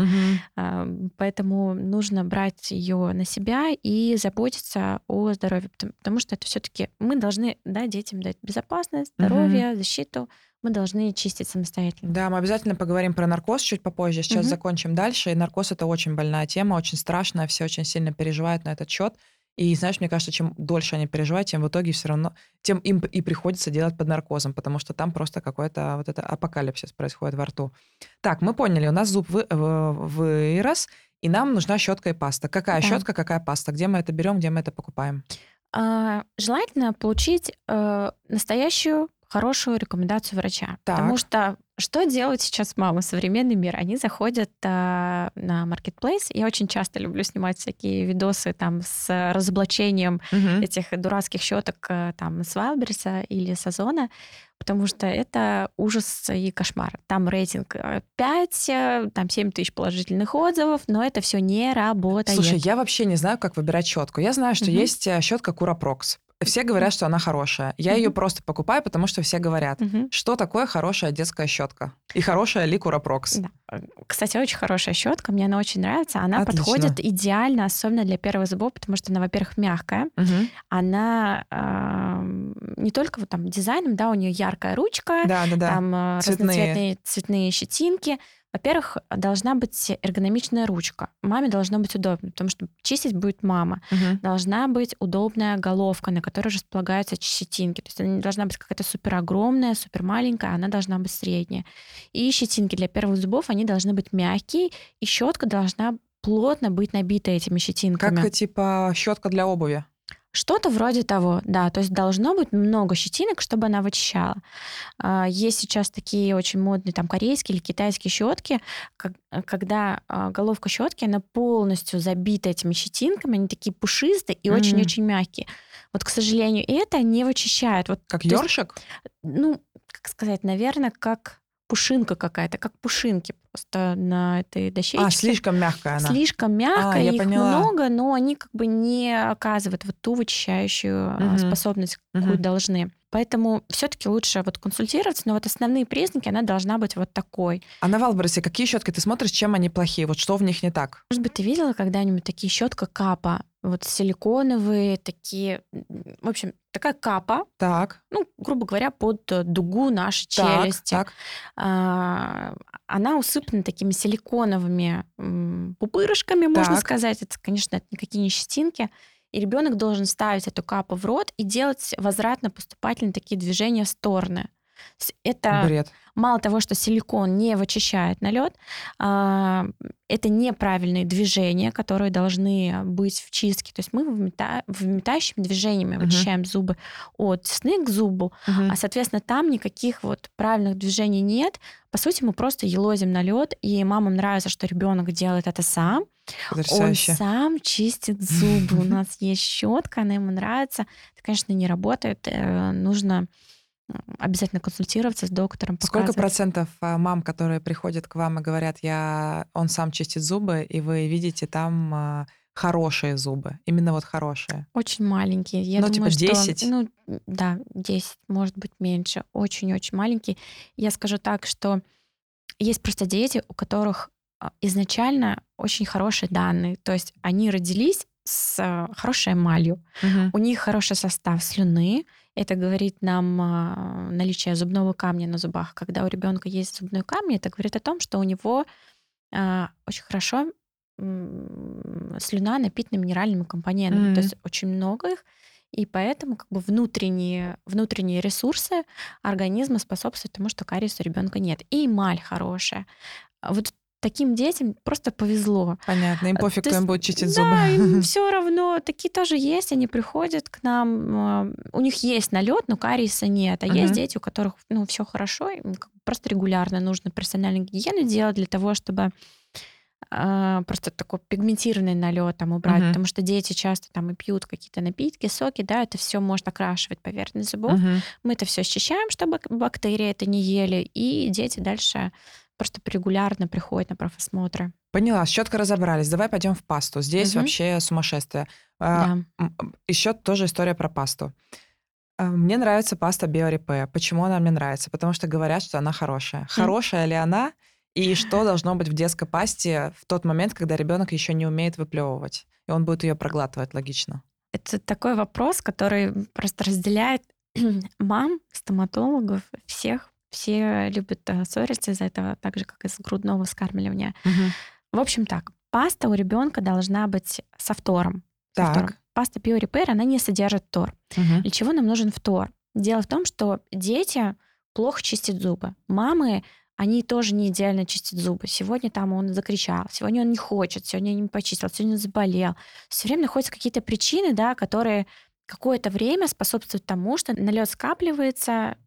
а, поэтому нужно брать ее на себя и заботиться о здоровье, потому, что это все-таки мы должны да, детям дать безопасность, здоровье, защиту. Мы должны чистить самостоятельно. Да, мы обязательно поговорим про наркоз чуть попозже. Сейчас Мгм. закончим дальше. И наркоз это очень больная тема, очень страшная, все очень сильно переживают на этот счет. И знаешь, мне кажется, чем дольше они переживают, тем в итоге все равно, тем им и приходится делать под наркозом, потому что там просто какой-то вот это апокалипсис происходит во рту. Так, мы поняли, у нас зуб вы- в- вырос, и нам нужна щетка и паста. Какая Да. щетка, какая паста? Где мы это берем, где мы это покупаем? А, Желательно получить э, настоящую хорошую рекомендацию врача. Потому Так. что что делают сейчас мамы? Современный мир. Они заходят а, на marketplace. Я очень часто люблю снимать всякие видосы там с разоблачением Мгм. этих дурацких щеток э, там с Вайлберса или с Озона, потому что это ужас и кошмар. Там рейтинг э, 5, э, там 7 тысяч положительных отзывов, но это все не работает. Слушай, я вообще не знаю, как выбирать щетку. Я знаю, что Мгм. есть э, щетка Curaprox. Все говорят, что она хорошая. Я ее просто покупаю, потому что все говорят. Что такое хорошая детская щетка? И хорошая ли Curaprox? Да. Э, Кстати, очень хорошая щетка, мне она очень нравится. Она Отлично. подходит идеально, особенно для первых зубов, потому что она, во-первых, мягкая. Она не только вот там дизайном, да, у нее яркая ручка, Да, да, да. там э, Цветные. разноцветные цветные щетинки. Во-первых, должна быть эргономичная ручка. Маме должно быть удобно, потому что чистить будет мама. Мгм. Должна быть удобная головка, на которой располагаются щетинки. То есть она не должна быть какая-то супер огромная, супер маленькая, она должна быть средняя. И щетинки для первых зубов, они должны быть мягкие, и щетка должна плотно быть набита этими щетинками. Как э, типа щетка для обуви. Что-то вроде того, да. То есть должно быть много щетинок, чтобы она вычищала. А, Есть сейчас такие очень модные там корейские или китайские щетки, когда а, головка щетки, она полностью забита этими щетинками, они такие пушистые и очень-очень мягкие. Вот, к сожалению, это не вычищает. Вот, Как то есть, ёршик? ну, как сказать, наверное, как пушинка какая-то, как пушинки просто на этой дощечке. А, слишком мягкая она. Слишком мягкая, я их поняла. много, но они как бы не оказывают вот ту вычищающую а, Мгм. способность, какую Мгм. должны. Поэтому все-таки лучше вот консультироваться, но вот основные признаки, она должна быть вот такой. А на Валберсе какие щетки ты смотришь, чем они плохие? Вот что в них не так? Может быть, ты видела когда-нибудь такие щетка капа? Вот силиконовые, такие... В общем, такая капа, Так, ну, грубо говоря, под дугу нашей так, челюсти. так. А, Она усыпана такими силиконовыми пупырышками, можно Так. сказать. Это, конечно, это никакие не щетинки. И ребенок должен ставить эту капу в рот и делать возвратно-поступательные такие движения в стороны. Это Бред. Мало того, что силикон не вычищает налет, а, это неправильные движения, которые должны быть в чистке. То есть мы вымета- выметающими движениями Мгм. вычищаем зубы от десны к зубу, Мгм. а, соответственно, там никаких вот правильных движений нет. По сути, мы просто елозим на лед, и мамам нравится, что ребенок делает это сам. Потрясающе. Он сам чистит зубы. У нас есть щетка, она ему нравится. Это, конечно, не работает. э, Нужно обязательно консультироваться с доктором. Сколько показывать. процентов а, мам, которые приходят к вам и говорят, я, он сам чистит зубы, и вы видите там а, хорошие зубы, именно вот хорошие? Очень маленькие. Я Ну, думаю, типа что, 10? Ну, да, 10, может быть, меньше. Очень-очень маленький. Я скажу так, что есть просто дети, у которых а, изначально очень хорошие данные. То есть они родились с хорошей эмалью. Мгм. У них хороший состав слюны. Это говорит нам наличие зубного камня на зубах. Когда у ребенка есть зубной камень, это говорит о том, что у него а, очень хорошо слюна напитана минеральными компонентами. Мгм. То есть очень много их. И поэтому как бы внутренние, внутренние ресурсы организма способствуют тому, что кариеса у ребенка нет. И эмаль хорошая. Вот таким детям просто повезло. Понятно, им А, пофиг, то кто им есть, будет чистить Да, им зубы. все равно. Такие тоже есть, они приходят к нам, а, у них есть налет, но кариеса нет. А есть Мгм. дети, у которых ну, все хорошо, им просто регулярно нужно персональную гигиену делать для того, чтобы а, просто такой пигментированный налет там убрать, Мгм. потому что дети часто там и пьют какие-то напитки, соки, да, это все может окрашивать поверхность зубов. Мгм. Мы это все счищаем, чтобы бактерии это не ели, и дети дальше просто регулярно приходят на профосмотры. Поняла, с щеткой разобрались. Давай пойдем в пасту. Здесь Мгм. вообще сумасшествие. А, Еще тоже история про пасту. А, Мне нравится паста Биорепе. Почему она мне нравится? Потому что говорят, что она хорошая. Хорошая ли она? И что должно быть в детской пасте в тот момент, когда ребенок еще не умеет выплевывать, и он будет ее проглатывать, логично? Это такой вопрос, который просто разделяет мам, стоматологов, всех. Все любят э, ссориться из-за этого, так же, как из грудного вскармливания. В общем так, паста у ребенка должна быть со фтором. Со Так. фтором. Паста Pure Repair, она не содержит фтор. Мгм. Для чего нам нужен фтор? Дело в том, что дети плохо чистят зубы. Мамы, они тоже не идеально чистят зубы. Сегодня там он закричал, сегодня он не хочет, сегодня не почистил, сегодня он заболел. Все время находятся какие-то причины, да, которые какое-то время способствуют тому, что налет скапливается,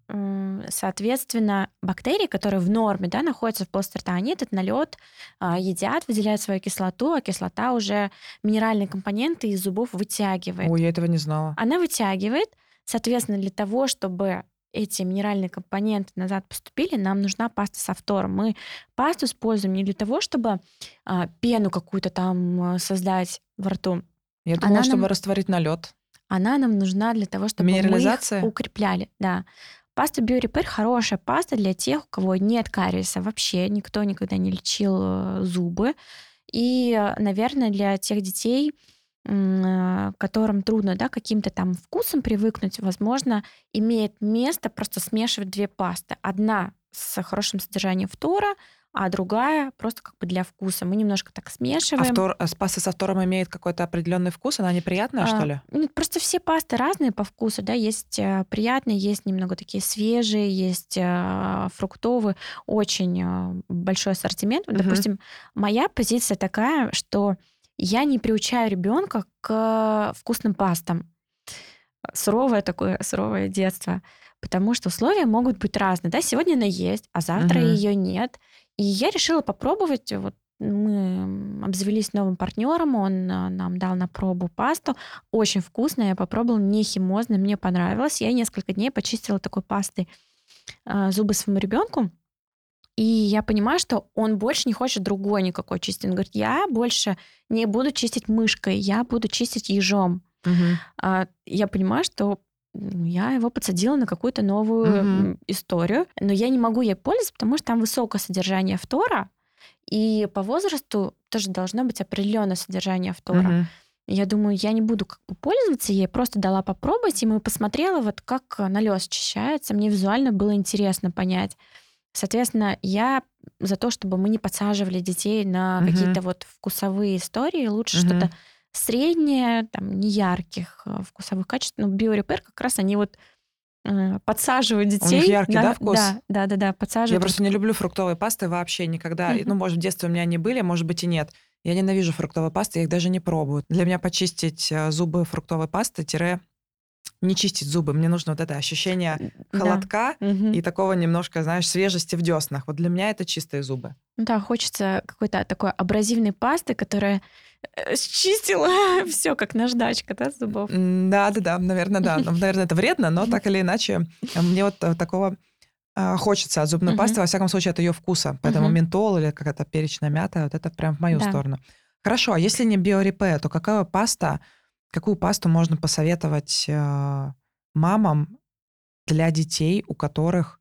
соответственно, бактерии, которые в норме да, находятся в полости рта, они этот налет а, едят, выделяют свою кислоту, а кислота уже минеральные компоненты из зубов вытягивает. Ой, я этого не знала. Она вытягивает, соответственно, для того, чтобы эти минеральные компоненты назад поступили, нам нужна паста со фтором. Мы пасту используем не для того, чтобы а, пену какую-то там а, создать во рту. Я думала, Она чтобы нам- растворить налет. Она нам нужна для того, чтобы мы их укрепляли. Да. Паста BioRepair хорошая паста для тех, у кого нет кариеса вообще. Никто никогда не лечил э, зубы. И, наверное, для тех детей, э, которым трудно да, каким-то там вкусом привыкнуть, возможно, имеет место просто смешивать две пасты. Одна с хорошим содержанием фтора, а другая просто как бы для вкуса. Мы немножко так А, смешиваем. втор- а с- паста со втором имеет какой-то определенный вкус? Она неприятная, А, что ли? ну, Просто все пасты разные по вкусу, да, есть э, приятные, есть немного такие свежие, есть э, фруктовые, очень э, большой ассортимент. Мгм. Допустим, моя позиция такая, что я не приучаю ребенка к вкусным пастам. Суровое такое, суровое детство. Потому что условия могут быть разные. Да, сегодня она есть, а завтра Мгм. ее нет. И я решила попробовать. Вот мы обзавелись новым партнером, он а, нам дал на пробу пасту. Очень вкусная, я попробовала, не химозная, мне понравилось. Я несколько дней почистила такой пастой а, зубы своему ребенку. И я понимаю, что он больше не хочет другой никакой чистить. Он говорит, я больше не буду чистить мышкой, я буду чистить ежом. А, я понимаю, что я его подсадила на какую-то новую м, историю, но я не могу ей пользоваться, потому что там высокое содержание фтора, и по возрасту тоже должно быть определенное содержание фтора. Мгм. Я думаю, я не буду как бы пользоваться ей, просто дала попробовать, и мы посмотрела, вот как налет счищается. Мне визуально было интересно понять. Соответственно, я за то, чтобы мы не подсаживали детей на Мгм. какие-то вот вкусовые истории. Лучше Мгм. что-то среднее, там, неярких э, вкусовых качеств. Ну, биорепер как раз они вот э, подсаживают детей. яркий, на- да, вкус? Да, да, да, да, Я подсаживают. просто не люблю фруктовые пасты вообще никогда. Мгм. Ну, может, в детстве у меня они были, может быть, и нет. Я ненавижу фруктовые пасты, я их даже не пробую. Для меня почистить э, зубы фруктовой пасты тире не чистить зубы. Мне нужно вот это ощущение Да. холодка Мгм. и такого немножко, знаешь, свежести в деснах. Вот для меня это чистые зубы. Ну да, хочется какой-то такой абразивной пасты, которая э, счистила все как наждачка, да, с зубов. Да, да, да, наверное, да. Наверное, это вредно, но так или иначе, э, мне вот э, такого э, хочется от зубной пасты, во всяком случае, от ее вкуса. Поэтому ментол или какая-то перечная мята, вот это прям в мою Да. сторону. Хорошо, а если не биорепе, то какая паста, какую пасту можно посоветовать э, мамам для детей, у которых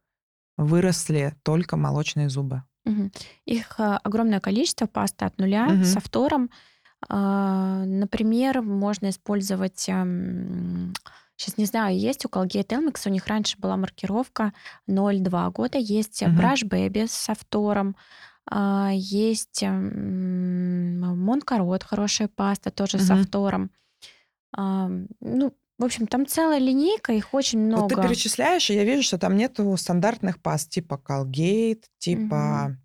выросли только молочные зубы? Мгм. Их а, огромное количество пасты от нуля Мгм. со фтором. А, Например, можно использовать, сейчас не знаю, есть у Colgate Elmex, у них раньше была маркировка 0,2 года, есть Мгм. Brush Baby со фтором, а, есть Монкарот, хорошая паста, тоже со Мгм. А, Ну, в общем, там целая линейка, их очень Вот ты много. перечисляешь, и я вижу, что там нету стандартных паст, типа Colgate, типа...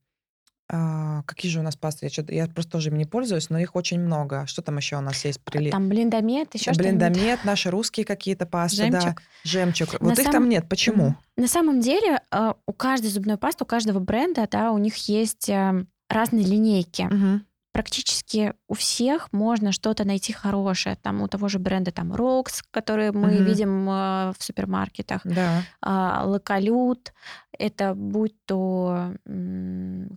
а, какие же у нас пасты? Я, чё-то- я просто тоже ими не пользуюсь, но их очень много. Что там еще у нас есть? Прили... Там блиндомет, еще. Блиндомет, наши русские какие-то пасты, да. Жемчуг. Жемчуг. На Вот их там нет. Почему? На самом деле э, у каждой зубной пасты, у каждого бренда, да, у них есть э, разные линейки. Мгм. Практически у всех можно что-то найти хорошее. Там у того же бренда там Rox, который мы Мгм. видим э, в супермаркетах, Да. а, Лаколют, это будь то...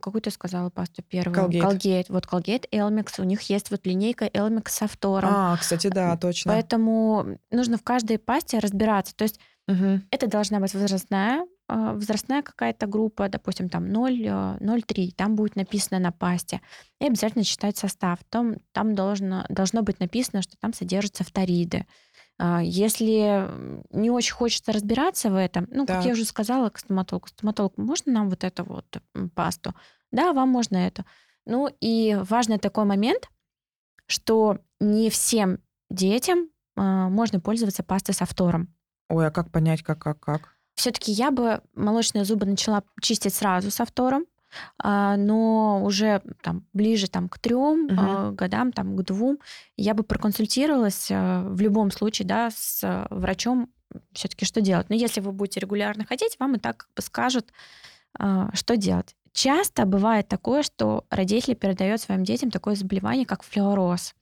Какую ты сказала пасту первую? Colgate. Colgate. Вот Colgate, Elmex, у них есть вот линейка Elmex со фтором. А, кстати, да, точно. Поэтому нужно в каждой пасте разбираться. То есть Мгм. это должна быть возрастная, э, возрастная какая-то группа, допустим, там 0, э, 0,3, там будет написано на пасте. И обязательно читать состав. Там, там должно, должно быть написано, что там содержатся фториды. А, Если не очень хочется разбираться в этом, ну, как я Так. уже сказала к стоматологу, стоматолог, можно нам вот эту вот пасту? Да, вам можно это. Ну, и важный такой момент, что не всем детям а, можно пользоваться пастой со фтором. Ой, а как понять, как, как, как? Все-таки я бы молочные зубы начала чистить сразу со фтором, а, но уже там ближе там, к трем Мгм. а, годам, там, к двум, я бы проконсультировалась а, в любом случае да, с врачом все-таки что делать. Но если вы будете регулярно ходить, вам и так как бы скажут, что делать. Часто бывает такое, что родители передают своим детям такое заболевание, как флюороз.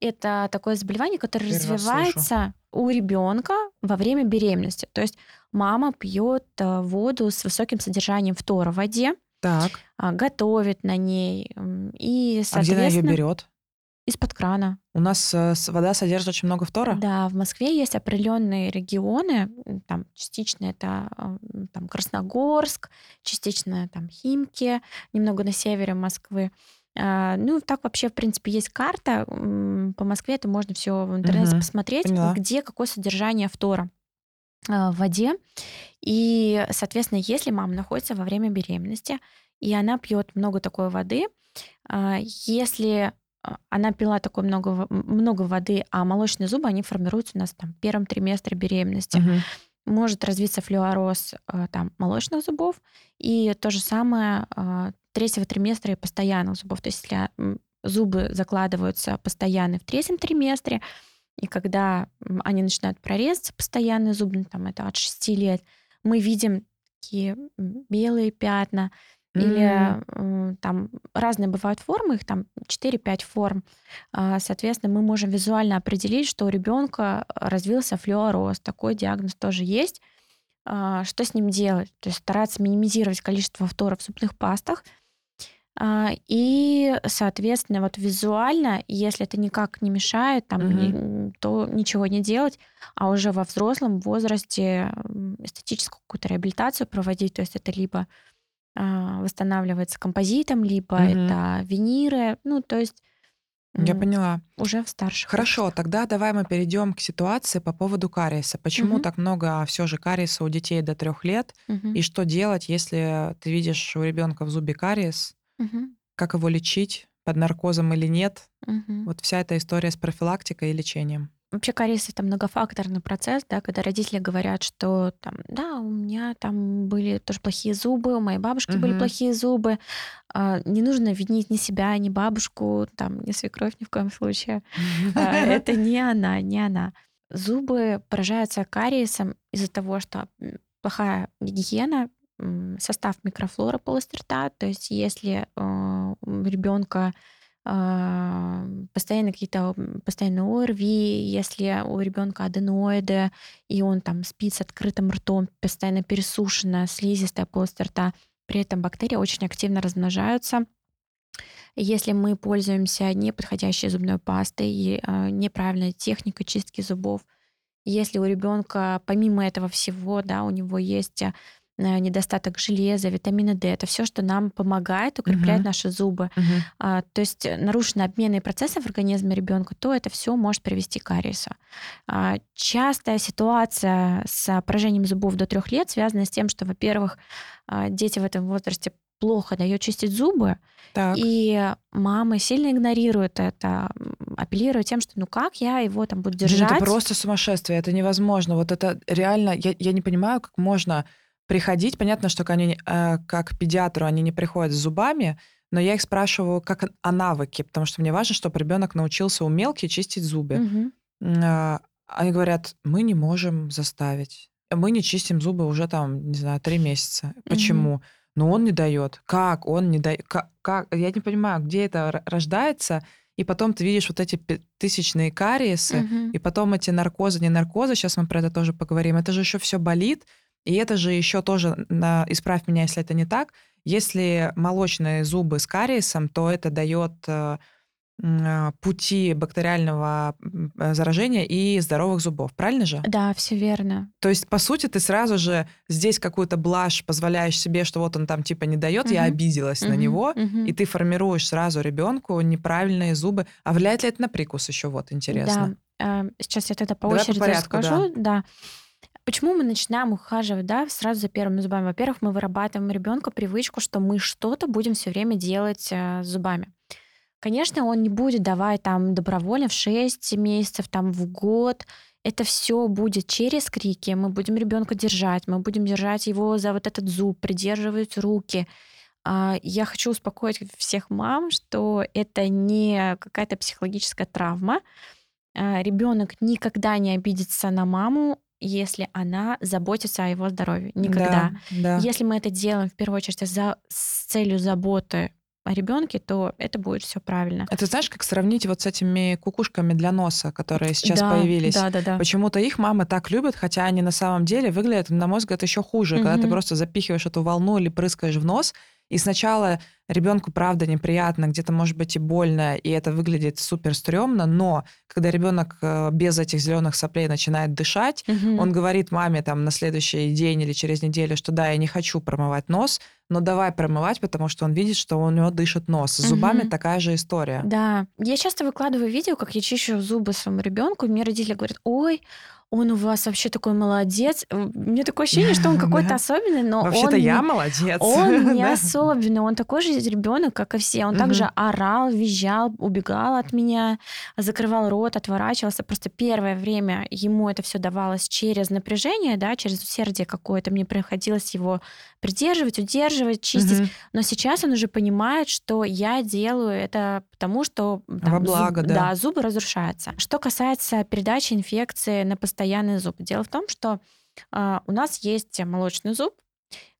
Это такое заболевание, которое Первый развивается у ребенка во время беременности. То есть мама пьет э, воду с высоким содержанием фтора в воде, Так. а, готовит на ней и, А где она ее соответственно, берет? из-под крана. У нас э, вода содержит очень много фтора? Да, в Москве есть определенные регионы, там частично это а, там Красногорск, частично там Химки, немного на севере Москвы. А, Ну, так вообще, в принципе, есть карта по Москве, это можно все в интернете Мгм. посмотреть, Поняла. где какое содержание фтора а, в воде. И, соответственно, если мама находится во время беременности, и она пьет много такой воды, а, если она пила такое много, много воды, а молочные зубы, они формируются у нас там в первом триместре беременности. Мгм. Может развиться флюороз а, там, молочных зубов, и то же самое а, третьего триместра и постоянных зубов. То есть если зубы закладываются постоянно в третьем триместре, и когда они начинают прорезаться, постоянные зубы, там это от 6 лет, мы видим такие белые пятна, или м, там разные бывают формы, их там 4-5 форм. А, Соответственно, мы можем визуально определить, что у ребенка развился флюороз. Такой диагноз тоже есть. А, Что с ним делать? То есть стараться минимизировать количество фтора в зубных пастах. А, И, соответственно, вот визуально, если это никак не мешает, там, ни- то ничего не делать, а уже во взрослом возрасте эстетическую какую-то реабилитацию проводить. То есть это либо а, восстанавливается композитом, либо Мгм. это виниры. Ну, то есть Я поняла. уже в старших. Хорошо, тогда давай мы перейдем к ситуации по поводу кариеса. Почему Мгм. так много все же кариеса у детей до трех лет? Мгм. И что делать, если ты видишь у ребенка в зубе кариес? Мгм. Как его лечить? Под наркозом или нет? Мгм. Вот вся эта история с профилактикой и лечением. Вообще кариес это многофакторный процесс, да, когда родители говорят, что там, да, у меня там были тоже плохие зубы, у моей бабушки были Мгм. плохие зубы. А, Не нужно винить ни себя, ни бабушку, там, ни свекровь ни в коем случае. А, Это не она, не она. Зубы поражаются кариесом из-за того, что плохая гигиена, состав микрофлоры полости рта. То есть если э, у ребенка постоянно какие-то м, постоянные ОРВИ, если у ребенка аденоиды, и он там спит с открытым ртом, постоянно пересушенная слизистая полость рта, при этом бактерии очень активно размножаются. Если мы пользуемся неподходящей зубной пастой и э, неправильной техникой чистки зубов, если у ребенка помимо этого всего, да, у него есть э, недостаток железа, витамина D, это все, что нам помогает укреплять Мгм. наши зубы. Мгм. А, то есть э, нарушены обменные процессы в организме ребенка, то это все может привести к кариесу. А, частая ситуация с поражением зубов до трех лет связана с тем, что, во-первых, а, дети в этом возрасте плохо дают чистить зубы, Так. и мамы сильно игнорируют это, апеллируя тем, что ну как я его там буду держать. это просто сумасшествие, это невозможно. Вот это реально, я, я не понимаю, как можно приходить. Понятно, что мне, э, как педиатру они не приходят с зубами, но я их спрашиваю как о навыке, потому что мне важно, чтобы ребенок научился у мелки чистить зубы. А, Они говорят, мы не можем заставить. Мы не чистим зубы уже там, не знаю, три месяца. Почему? но он не дает. Как он не дает? Как, как? Я не понимаю, где это рождается. И потом ты видишь вот эти тысячные кариесы, угу. и потом эти наркозы, не наркозы, сейчас мы про это тоже поговорим. Это же еще все болит, и это же еще тоже, на, исправь меня, если это не так, если молочные зубы с кариесом, то это дает э, а, пути бактериального э, заражения и здоровых зубов, правильно же? Да, все верно. То есть, по сути, ты сразу же здесь какую-то блажь позволяешь себе, что вот он там типа не дает, угу. я обиделась угу. на него, угу. и ты формируешь сразу ребенку неправильные зубы. А влияет ли это на прикус еще? Вот интересно. Да. Сейчас я тогда по Давай очереди по порядку, расскажу. Да. да. Почему мы начинаем ухаживать, да, сразу за первыми зубами? Во-первых, мы вырабатываем ребенку привычку, что мы что-то будем все время делать э, с зубами. Конечно, он не будет давать там добровольно в 6 месяцев, там в год. Это все будет через крики. Мы будем ребенка держать, мы будем держать его за вот этот зуб, придерживать руки. А, я хочу успокоить всех мам, что это не какая-то психологическая травма. А, Ребенок никогда не обидится на маму, если она заботится о его здоровье. Никогда. Да, да. Если мы это делаем в первую очередь за, с целью заботы о ребенке, то это будет все правильно. Это знаешь, как сравнить вот с этими кукушками для носа, которые сейчас да, появились? Да, да, да. Почему-то их мамы так любят, хотя они на самом деле выглядят, на мой взгляд, еще хуже, угу. когда ты просто запихиваешь эту волну или прыскаешь в нос, и сначала ребенку правда неприятно, где-то может быть и больно, и это выглядит супер стрёмно, но когда ребенок э, без этих зеленых соплей начинает дышать, угу. он говорит маме там на следующий день или через неделю, что да, я не хочу промывать нос, но давай промывать, потому что он видит, что у него дышит нос. С угу. зубами такая же история. Да. Я часто выкладываю видео, как я чищу зубы своему ребенку, и мне родители говорят, ой, он у вас вообще такой молодец. Мне такое ощущение, что он какой-то особенный, но Вообще-то я молодец. Он не особенный, он такой же ребенок, как и все. Он также орал, визжал, убегал от меня, закрывал рот, отворачивался. Просто первое время ему это все давалось через напряжение, да, через усердие какое-то. Мне приходилось его придерживать, удерживать, чистить. Но сейчас он уже понимает, что я делаю это потому, что там, Во благо, зуб, да. да, зубы разрушаются. Что касается передачи инфекции на постоянный зуб. Дело в том, что э, у нас есть молочный зуб,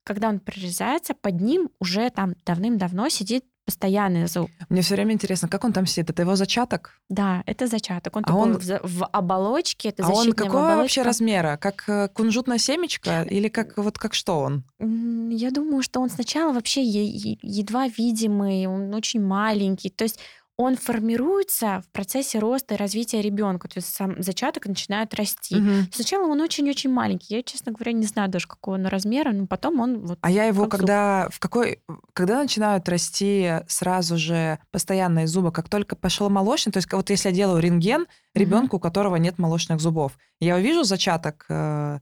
когда он прорезается, под ним уже там давным-давно сидит постоянный зуб. Мне все время интересно, как он там сидит? Это его зачаток? Да, это зачаток. Он а такой он... В, в оболочке, это а он какого оболочка. вообще размера? Как э, кунжутная семечко или как вот как что он? Я думаю, что он сначала вообще едва видимый, он очень маленький. То есть он формируется в процессе роста и развития ребенка. То есть сам зачаток начинает расти. Угу. Сначала он очень-очень маленький. Я, честно говоря, не знаю даже какого он размера, но потом он вот. А я его когда в какой когда начинают расти сразу же постоянные зубы, как только пошел молочный, то есть вот если я делаю рентген ребенку, угу. у которого нет молочных зубов, я увижу зачаток. Э,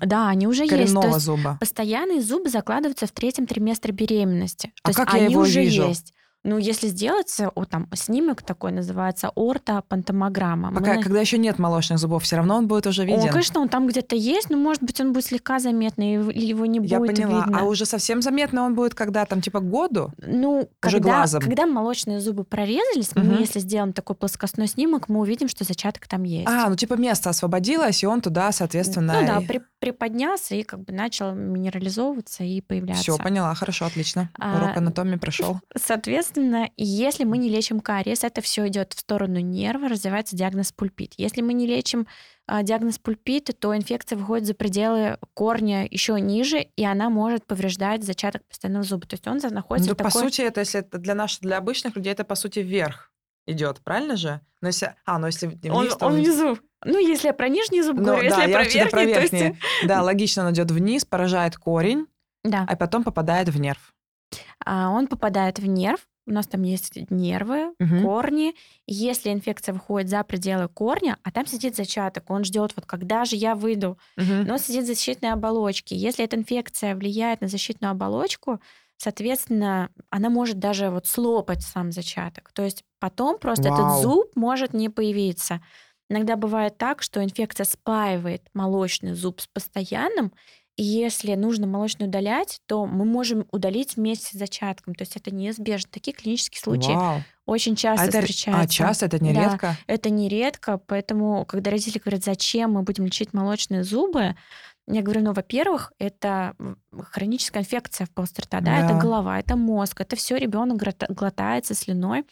да, они уже есть. То есть зуба. Постоянные зубы закладываются в третьем триместре беременности. А то как есть я они его уже вижу? есть. Ну, если сделать, о, там, снимок такой называется ортопантомограмма. Пока, Мы... Когда еще нет молочных зубов, все равно он будет уже виден. Он, конечно, он там где-то есть, но, может быть, он будет слегка заметный, или его не Я будет поняла. видно. А уже совсем заметно он будет, когда там, типа, году? Ну, уже когда, глазом. когда молочные зубы прорезались, угу. мы, если сделаем такой плоскостной снимок, мы увидим, что зачаток там есть. А, ну, типа, место освободилось, и он туда, соответственно... Ну да, при, приподнялся и как бы начал минерализовываться и появляться. Все, поняла, хорошо, отлично. А, Урок анатомии прошел. Соответственно, если мы не лечим кариес, это все идет в сторону нерва, развивается диагноз пульпит. Если мы не лечим а, диагноз пульпит, то инфекция выходит за пределы корня еще ниже, и она может повреждать зачаток постоянного зуба. То есть он находится ну, в такой... по сути, это если это для наших, для обычных людей, это по сути вверх идет, правильно же? Но если, а, ну если вниз, он, то он внизу. Ну, если я про нижний зуб ну, говорю, да, если я, я про верхний, про верхний. то есть... Да, логично, он идет вниз, поражает корень, да. а потом попадает в нерв. А он попадает в нерв, у нас там есть нервы, угу. корни. если инфекция выходит за пределы корня, а там сидит зачаток, он ждет, вот когда же я выйду, угу. но сидит в защитной оболочке. Если эта инфекция влияет на защитную оболочку, соответственно, она может даже вот слопать сам зачаток. То есть потом просто Вау. этот зуб может не появиться. Иногда бывает так, что инфекция спаивает молочный зуб с постоянным, если нужно молочный удалять, то мы можем удалить вместе с зачатком. То есть это неизбежно. Такие клинические случаи Вау. очень часто а это, встречаются. А часто это не да, редко? Это не редко, поэтому, когда родители говорят, зачем мы будем лечить молочные зубы, Я говорю, ну, во-первых, это хроническая инфекция в полости рта, да, да, это голова, это мозг, это все ребенок глотается слюной,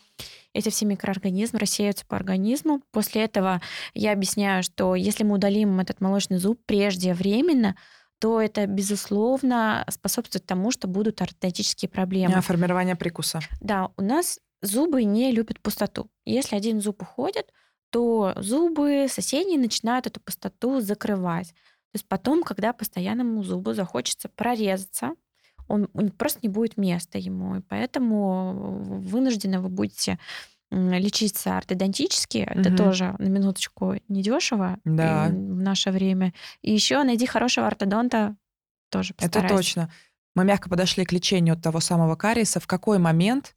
эти все микроорганизмы рассеются по организму. После этого я объясняю, что если мы удалим этот молочный зуб преждевременно, то это, безусловно, способствует тому, что будут ортодонтические проблемы. А, формирование прикуса. Да, у нас зубы не любят пустоту. Если один зуб уходит, то зубы соседние начинают эту пустоту закрывать. То есть потом, когда постоянному зубу захочется прорезаться, он, он просто не будет места ему. И поэтому вынуждены вы будете лечиться ортодонтически. Угу. Это тоже на минуточку недешево да. в наше время. И еще найди хорошего ортодонта тоже постарайся. Это точно. Мы мягко подошли к лечению того самого кариеса. В какой момент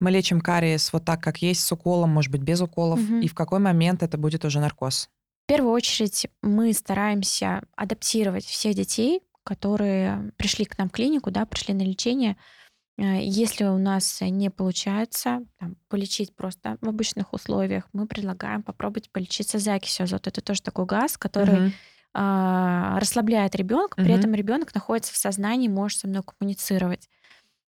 мы лечим кариес вот так, как есть, с уколом, может быть, без уколов, угу. и в какой момент это будет уже наркоз? В первую очередь мы стараемся адаптировать всех детей, которые пришли к нам в клинику, да, пришли на лечение. Э, если у нас не получается там, полечить просто в обычных условиях, мы предлагаем попробовать полечиться закисью азота. Это тоже такой газ, который угу. э, расслабляет ребенка, угу. при этом ребенок находится в сознании, может со мной коммуницировать.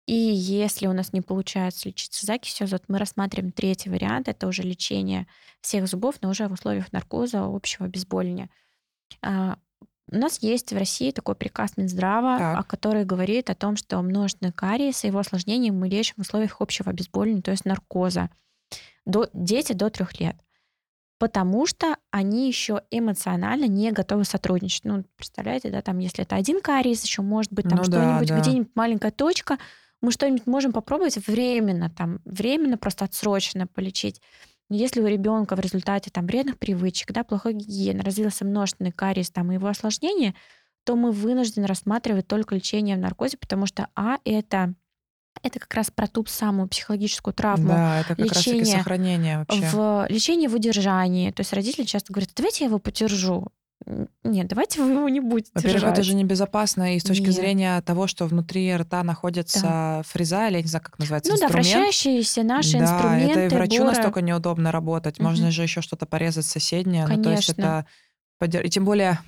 И если у нас не получается лечиться закисью азот, мы рассматриваем третий вариант. Это уже лечение всех зубов, но уже в условиях наркоза, общего обезболивания. У нас есть в России такой приказ Минздрава, так. который говорит о том, что множественный кариес и его осложнения мы лечим в условиях общего обезболивания, то есть наркоза. До, дети до трех лет. Потому что они еще эмоционально не готовы сотрудничать. Ну, представляете, да, там, если это один кариес, еще может быть там ну, что-нибудь, да, да. где-нибудь маленькая точка, мы что-нибудь можем попробовать временно, там, временно просто отсроченно полечить. Но если у ребенка в результате там вредных привычек, да, плохой гигиены, развился множественный кариес там, и его осложнения, то мы вынуждены рассматривать только лечение в наркозе, потому что, а, это это как раз про ту самую психологическую травму. Да, это как лечение раз сохранение вообще. В, лечение в удержании. То есть родители часто говорят, давайте я его подержу. Нет, давайте вы его не будете Во-первых, это же небезопасно и с точки Нет. зрения того, что внутри рта находится да. фреза, или я не знаю, как называется, ну, инструмент. да, вращающиеся наши да, инструменты. это и врачу бора. настолько неудобно работать. Угу. Можно же еще что-то порезать соседнее. Конечно. Ну, то есть это... И тем более,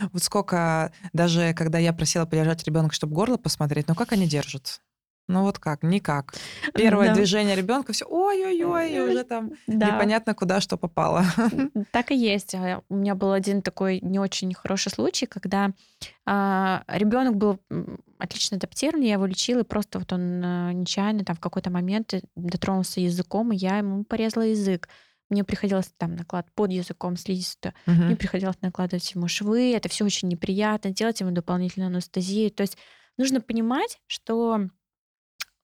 вот сколько, даже когда я просила подержать ребенка, чтобы горло посмотреть, ну как они держат? Ну вот как, никак. Первое да. движение ребенка, все, ой-ой-ой, и уже там да. непонятно, куда что попало. Так и есть. А, у меня был один такой не очень хороший случай, когда а, ребенок был отлично адаптирован, я его лечила, и просто вот он а, нечаянно там в какой-то момент дотронулся языком, и я ему порезала язык. Мне приходилось там наклад под языком слизистую, угу. мне приходилось накладывать ему швы, это все очень неприятно, делать ему дополнительную анестезию. То есть нужно понимать, что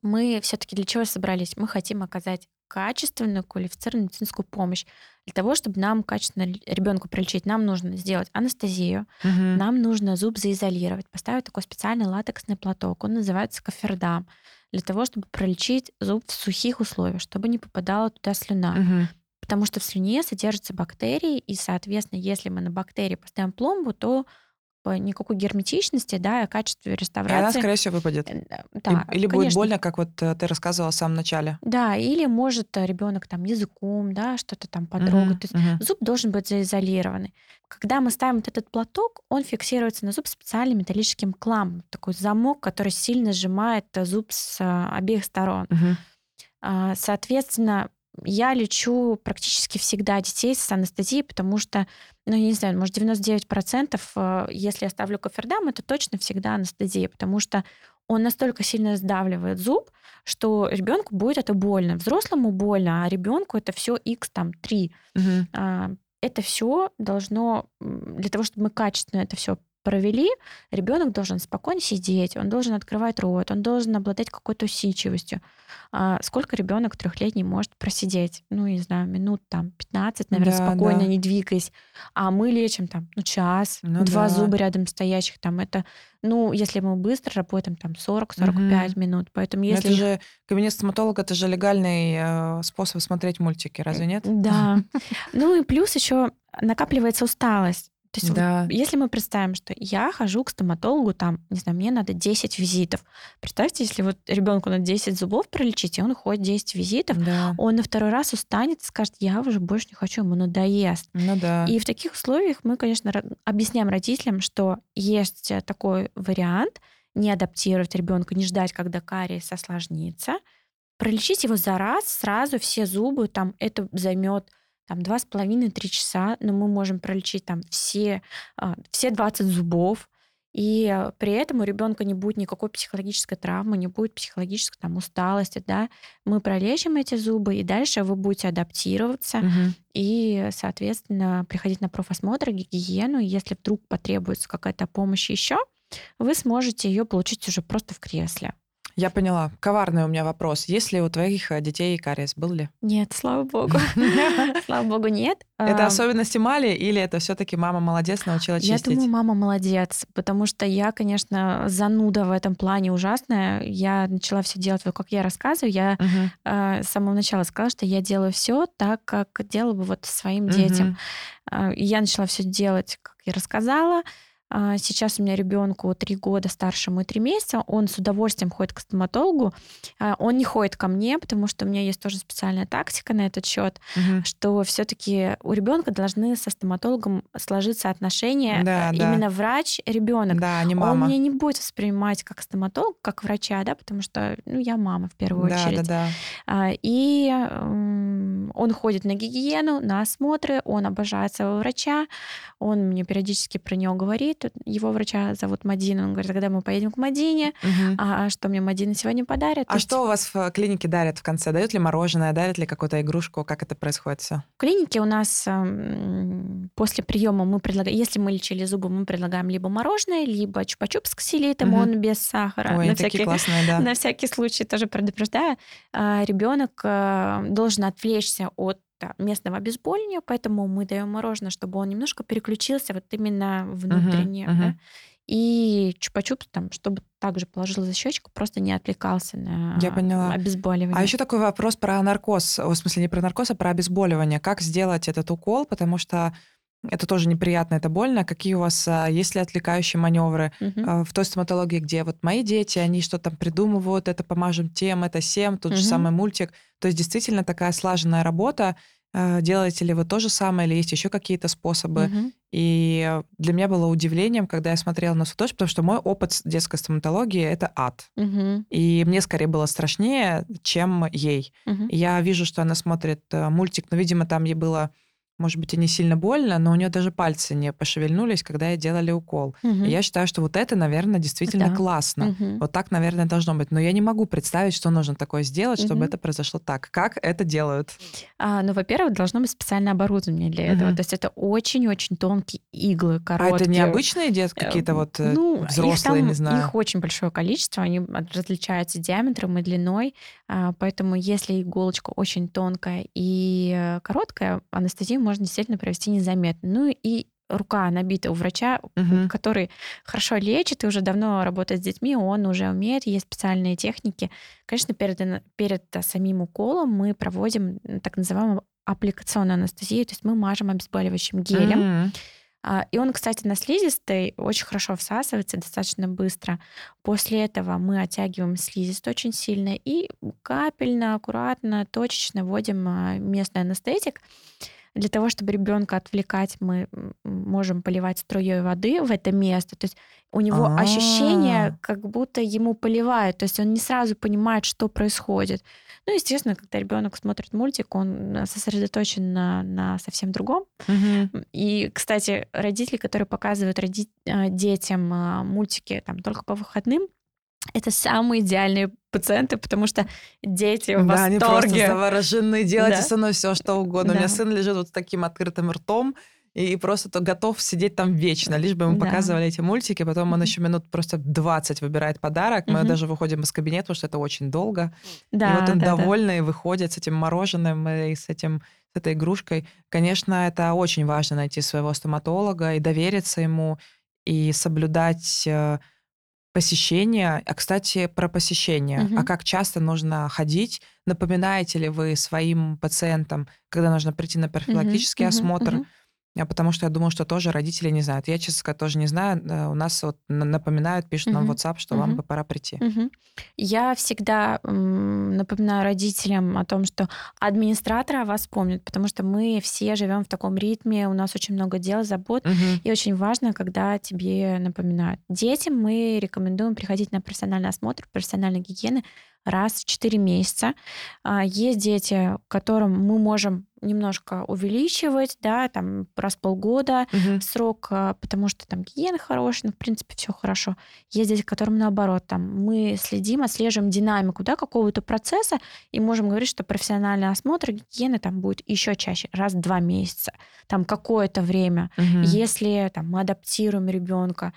мы все-таки для чего собрались? Мы хотим оказать качественную, квалифицированную медицинскую помощь. Для того, чтобы нам качественно ребенку пролечить, нам нужно сделать анестезию, угу. нам нужно зуб заизолировать, поставить такой специальный латексный платок, он называется кофердам, для того, чтобы пролечить зуб в сухих условиях, чтобы не попадала туда слюна. Угу. Потому что в слюне содержатся бактерии, и, соответственно, если мы на бактерии поставим пломбу, то никакой герметичности, да, и качестве реставрации. И она, скорее всего, выпадет. Э, да, или конечно. будет больно, как вот э, ты рассказывала в самом начале. Да, или может э, ребенок там языком, да, что-то там потрогать. Угу, То есть угу. зуб должен быть заизолированный. Когда мы ставим вот этот платок, он фиксируется на зуб специальным металлическим кламом, такой замок, который сильно сжимает зуб с обеих сторон. Угу. Соответственно, я лечу практически всегда детей с анестезией, потому что, ну, я не знаю, может, 99%, э, если я ставлю кофердам, это точно всегда анестезия, потому что он настолько сильно сдавливает зуб, что ребенку будет это больно. Взрослому больно, а ребенку это все x там 3. Угу. Это все должно для того, чтобы мы качественно это все провели, ребенок должен спокойно сидеть, он должен открывать рот, он должен обладать какой-то усидчивостью. А сколько ребенок трехлетний может просидеть? Ну, не знаю, минут там 15, наверное, да, спокойно, да. не двигаясь. А мы лечим там, ну, час, ну, два да. зуба рядом стоящих, там это, ну, если мы быстро работаем, там 40-45 угу. минут. Поэтому если... Это же кабинет стоматолога, это же легальный э, способ смотреть мультики, разве нет? Да. Ну и плюс еще накапливается усталость То есть Да. вот если мы представим, что я хожу к стоматологу, там, не знаю, мне надо 10 визитов. Представьте, если вот ребенку надо 10 зубов пролечить, и он ходит 10 визитов, Да. он на второй раз устанет и скажет, я уже больше не хочу, ему надоест. Ну да. И в таких условиях мы, конечно, объясняем родителям, что есть э, такой вариант не адаптировать ребенка, не ждать, когда кариес осложнится, пролечить его за раз, сразу все зубы, там это займет там два с половиной три часа, но мы можем пролечить там все, а, все 20 зубов, и э, при этом у ребенка не будет никакой психологической травмы, не будет психологической там усталости, да. Мы пролечим эти зубы, и дальше вы будете адаптироваться, Мгм. и, соответственно, приходить на профосмотр, гигиену. И если вдруг потребуется какая-то помощь еще, вы сможете ее получить уже просто в кресле. Я поняла. Коварный у меня вопрос. Есть ли у твоих э, детей кариес? Был ли? Нет, слава богу. Слава богу, нет. Это особенности Мали или это все-таки мама молодец, научила Я чистить? думаю, мама молодец, потому что я, конечно, зануда в этом плане ужасная. Я начала все делать, вот как я рассказываю. Я э, с самого начала сказала, что я делаю все так, как делала бы вот своим детям. И Я начала все делать, как я рассказала. А, Сейчас у меня ребенку три года, старшему и три месяца. Он с удовольствием ходит к стоматологу. А, Он не ходит ко мне, потому что у меня есть тоже специальная тактика на этот счет, Мгм. что все-таки у ребенка должны со стоматологом сложиться отношения Да, э, да. именно врач-ребенок. Да, не Он мама. меня не будет воспринимать как стоматолог, как врача, да, потому что ну, я мама в первую Да, очередь. да, да. И м, он ходит на гигиену, на осмотры, он обожает своего врача, он мне периодически про него говорит. Его врача зовут Мадина. Он говорит, когда мы поедем к Мадине, Мгм. а что мне Мадина сегодня подарит? А есть что у вас в клинике дарят в конце? Дают ли мороженое, дарят ли какую-то игрушку? Как это происходит все? В клинике у нас м, после приема мы предлагаем, если мы лечили зубы, мы предлагаем либо мороженое, либо чупа-чуп с ксилитом, Мгм. он без сахара. Ой, на всякий- классные, да. На всякий случай тоже предупреждаю. Ребенок должен отвлечься от да, местного обезболивания, поэтому мы даем мороженое, чтобы он немножко переключился вот именно внутренне. мгм. да. И чупа-чуп, там, чтобы также положил за щечку, просто не отвлекался на Я поняла. обезболивание. А еще такой вопрос про наркоз. В смысле, не про наркоз, а про обезболивание. Как сделать этот укол? Потому что это тоже неприятно, это больно. Какие у вас, а, есть ли отвлекающие маневры? Мгм. А, В той стоматологии, где вот мои дети, они что-то там придумывают, это помажем тем, это всем, тут же Мгм. самый мультик. То есть действительно такая слаженная работа. А, Делаете ли вы то же самое, или есть еще какие-то способы? Мгм. И для меня было удивлением, когда я смотрела на свою дочь, потому что мой опыт детской стоматологии — это ад. Мгм. И мне скорее было страшнее, чем ей. И Я вижу, что она смотрит э, мультик, но, видимо, там ей было, может быть, и не сильно больно, но у нее даже пальцы не пошевельнулись, когда ей делали укол. Мгм. И я считаю, что вот это, наверное, действительно Да. классно. Мгм. Вот так, наверное, должно быть. Но я не могу представить, что нужно такое сделать, чтобы это произошло так. Как это делают? А, ну, во-первых, должно быть специальное оборудование для этого. Мгм. То есть это очень-очень тонкие иглы, А короткие. это необычные дет Э, какие-то вот э, ну, взрослые, там- не знаю. Их очень большое количество, они различаются диаметром и длиной, а, поэтому если иголочка очень тонкая и э, короткая, анестезию можно действительно провести незаметно. Ну и рука набита у врача, Мгм. который хорошо лечит и уже давно работает с детьми, он уже умеет, есть специальные техники. Конечно, перед, перед а, самим уколом мы проводим так называемую аппликационную анестезию, то есть мы мажем обезболивающим гелем. А, И он, кстати, на слизистой очень хорошо всасывается достаточно быстро. После этого мы оттягиваем слизистую очень сильно и капельно, аккуратно, точечно вводим а, местный анестетик. Для того, чтобы ребенка отвлекать, мы можем поливать струей воды в это место. То есть у него А. ощущение, как будто ему поливают. То есть он не сразу понимает, что происходит. Ну, естественно, когда ребенок смотрит мультик, он э, сосредоточен на, на совсем другом. Мгм. И, кстати, родители, которые показывают роди- а, детям а, мультики там только по выходным, это самые идеальные пациенты, потому что дети в Да, они просто восторге. заворожены. Делайте Да. со мной все, что угодно. У меня Да. сын лежит вот с таким открытым ртом и просто то готов сидеть там вечно, лишь бы ему Да. показывали эти мультики. Потом он еще минут просто 20 выбирает подарок. Мы Мгм. даже выходим из кабинета, потому что это очень долго. Да, и вот он да, да. довольный выходит с этим мороженым и с этим с этой игрушкой. Конечно, это очень важно найти своего стоматолога и довериться ему, и соблюдать э, посещение. А, кстати, про посещение. А Мгм. как часто нужно ходить? Напоминаете ли вы своим пациентам, когда нужно прийти на профилактический мгм, осмотр? мгм. А потому что я думаю, что тоже родители не знают. Я, честно сказать, тоже не знаю. Э, у нас вот напоминают, пишут нам в WhatsApp, что вам бы пора прийти. Мгм. Я всегда напоминаю родителям о том, что администраторы о вас помнят, потому что мы все живем в таком ритме, у нас очень много дел, забот, Мгм. и очень важно, когда тебе напоминают. Детям мы рекомендуем приходить на профессиональный осмотр, профессиональной гигиены раз в 4 месяца. А, есть дети, которым мы можем немножко увеличивать, да, там раз в полгода Мгм. срок, а, потому что там гигиена хорошая, ну, в принципе, все хорошо. Есть дети, которым наоборот, там, мы следим, отслеживаем динамику, да, какого-то процесса, и можем говорить, что профессиональный осмотр гигиены там будет еще чаще, раз в два месяца, там какое-то время. Мгм. Если там, мы адаптируем ребенка,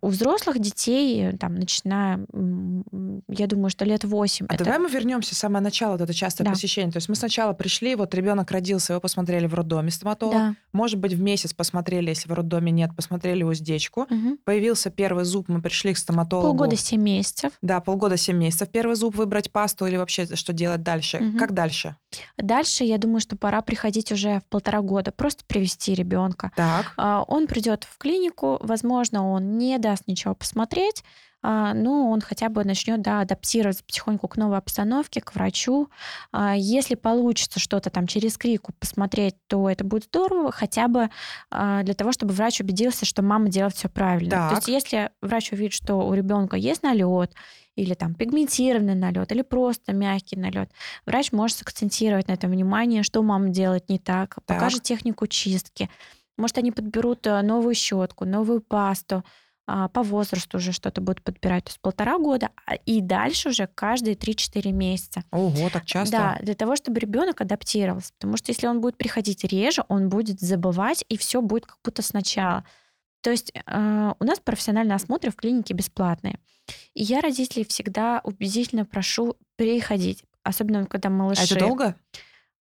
у взрослых детей, э, там, начиная, я думаю, что лет 8. А это... давай мы вернемся с самого начала, вот это частое Да. посещение. То есть мы сначала пришли, вот ребенок родился, его посмотрели в роддоме стоматолог. Да. Может быть, в месяц посмотрели, если в роддоме нет, посмотрели уздечку. Мгм. Появился первый зуб, мы пришли к стоматологу. Полгода, 7 месяцев. Да, полгода, 7 месяцев. Первый зуб выбрать пасту или вообще что делать дальше? Мгм. Как дальше? Дальше, я думаю, что пора приходить уже в полтора года, просто привести ребенка. Так. А, Он придет в клинику, возможно, он не даст ничего посмотреть, а, но он хотя бы начнет да, адаптироваться потихоньку к новой обстановке, к врачу. А, Если получится что-то там через крику посмотреть, то это будет здорово, хотя бы а, для того, чтобы врач убедился, что мама делает все правильно. То Так. есть если врач увидит, что у ребенка есть налет, или там пигментированный налет, или просто мягкий налет, врач может сакцентировать на этом внимание, что мама делает не так, Так. покажет технику чистки. Может, они подберут э, новую щетку, новую пасту, по возрасту уже что-то будут подбирать. То есть полтора года, а- и дальше уже каждые 3-4 месяца. Ого, так часто? Да, для того, чтобы ребенок адаптировался. Потому что если он будет приходить реже, он будет забывать, и все будет как будто сначала. То есть э, у нас профессиональные осмотры в клинике бесплатные. И я родителей всегда убедительно прошу приходить. Особенно, когда малыши... А это долго?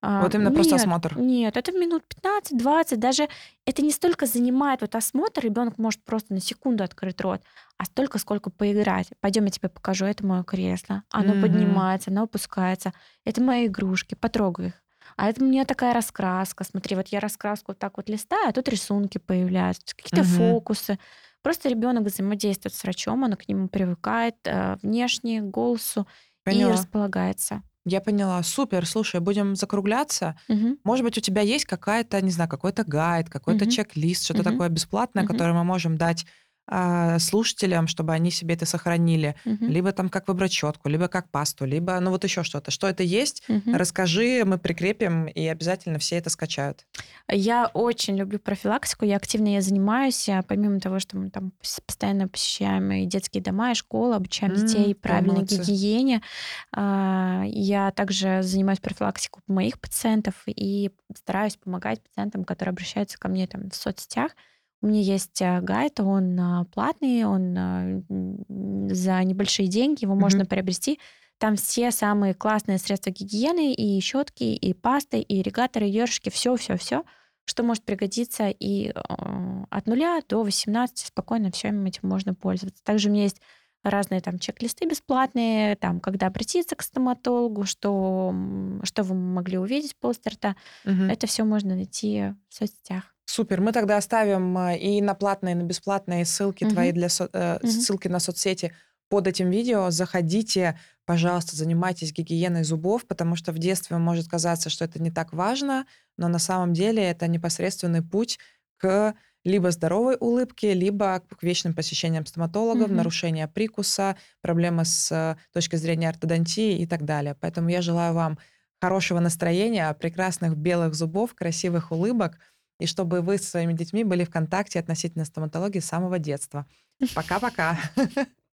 А, Вот именно просто нет, осмотр? Нет, это минут 15-20. Даже это не столько занимает вот осмотр, ребенок может просто на секунду открыть рот, а столько, сколько поиграть. Пойдем, я тебе покажу, это мое кресло. Оно Мгм. поднимается, оно опускается. Это мои игрушки, потрогай их. А это у меня такая раскраска. Смотри, вот я раскраску вот так вот листаю, а тут рисунки появляются, какие-то Мгм. фокусы. Просто ребенок взаимодействует с врачом, он к нему привыкает э, внешне, к голосу и Поняла. располагается. Я поняла. Супер. Слушай, будем закругляться. Мгм. Может быть, у тебя есть какая-то, не знаю, какой-то гайд, какой-то Мгм. чек-лист, что-то Мгм. такое бесплатное, Мгм. которое мы можем дать слушателям, чтобы они себе это сохранили. Мгм. Либо там как выбрать щетку, либо как пасту, либо, ну вот еще что-то. Что это есть? Мгм. Расскажи, мы прикрепим, и обязательно все это скачают. Я очень люблю профилактику, я активно ей занимаюсь, а помимо того, что мы там пос- постоянно посещаем и детские дома, и школы, обучаем детей да, правильной молодцы. гигиене. А, Я также занимаюсь профилактикой моих пациентов и стараюсь помогать пациентам, которые обращаются ко мне там в соцсетях. У меня есть а, гайд, он а, платный, он а, за небольшие деньги, его можно Мгм. приобрести. Там все самые классные средства гигиены, и щетки, и пасты, и ирригаторы, и ёршики, все, все, все, что может пригодиться. И э, от нуля до 18 спокойно всем этим можно пользоваться. Также у меня есть разные там чек-листы бесплатные, там, когда обратиться к стоматологу, что, что вы могли увидеть после рта. Мгм. Это все можно найти в соцсетях. Супер. Мы тогда оставим а, и на платные, и на бесплатные ссылки Мгм. твои для со- э, Мгм. ссылки на соцсети под этим видео. Заходите, пожалуйста, занимайтесь гигиеной зубов, потому что в детстве может казаться, что это не так важно, но на самом деле это непосредственный путь к либо здоровой улыбке, либо к вечным посещениям стоматологов, Мгм. нарушения прикуса, проблемы с э, точки зрения ортодонтии и так далее. Поэтому я желаю вам хорошего настроения, прекрасных белых зубов, красивых улыбок, и чтобы вы со своими детьми были в контакте относительно стоматологии с самого детства. Пока-пока.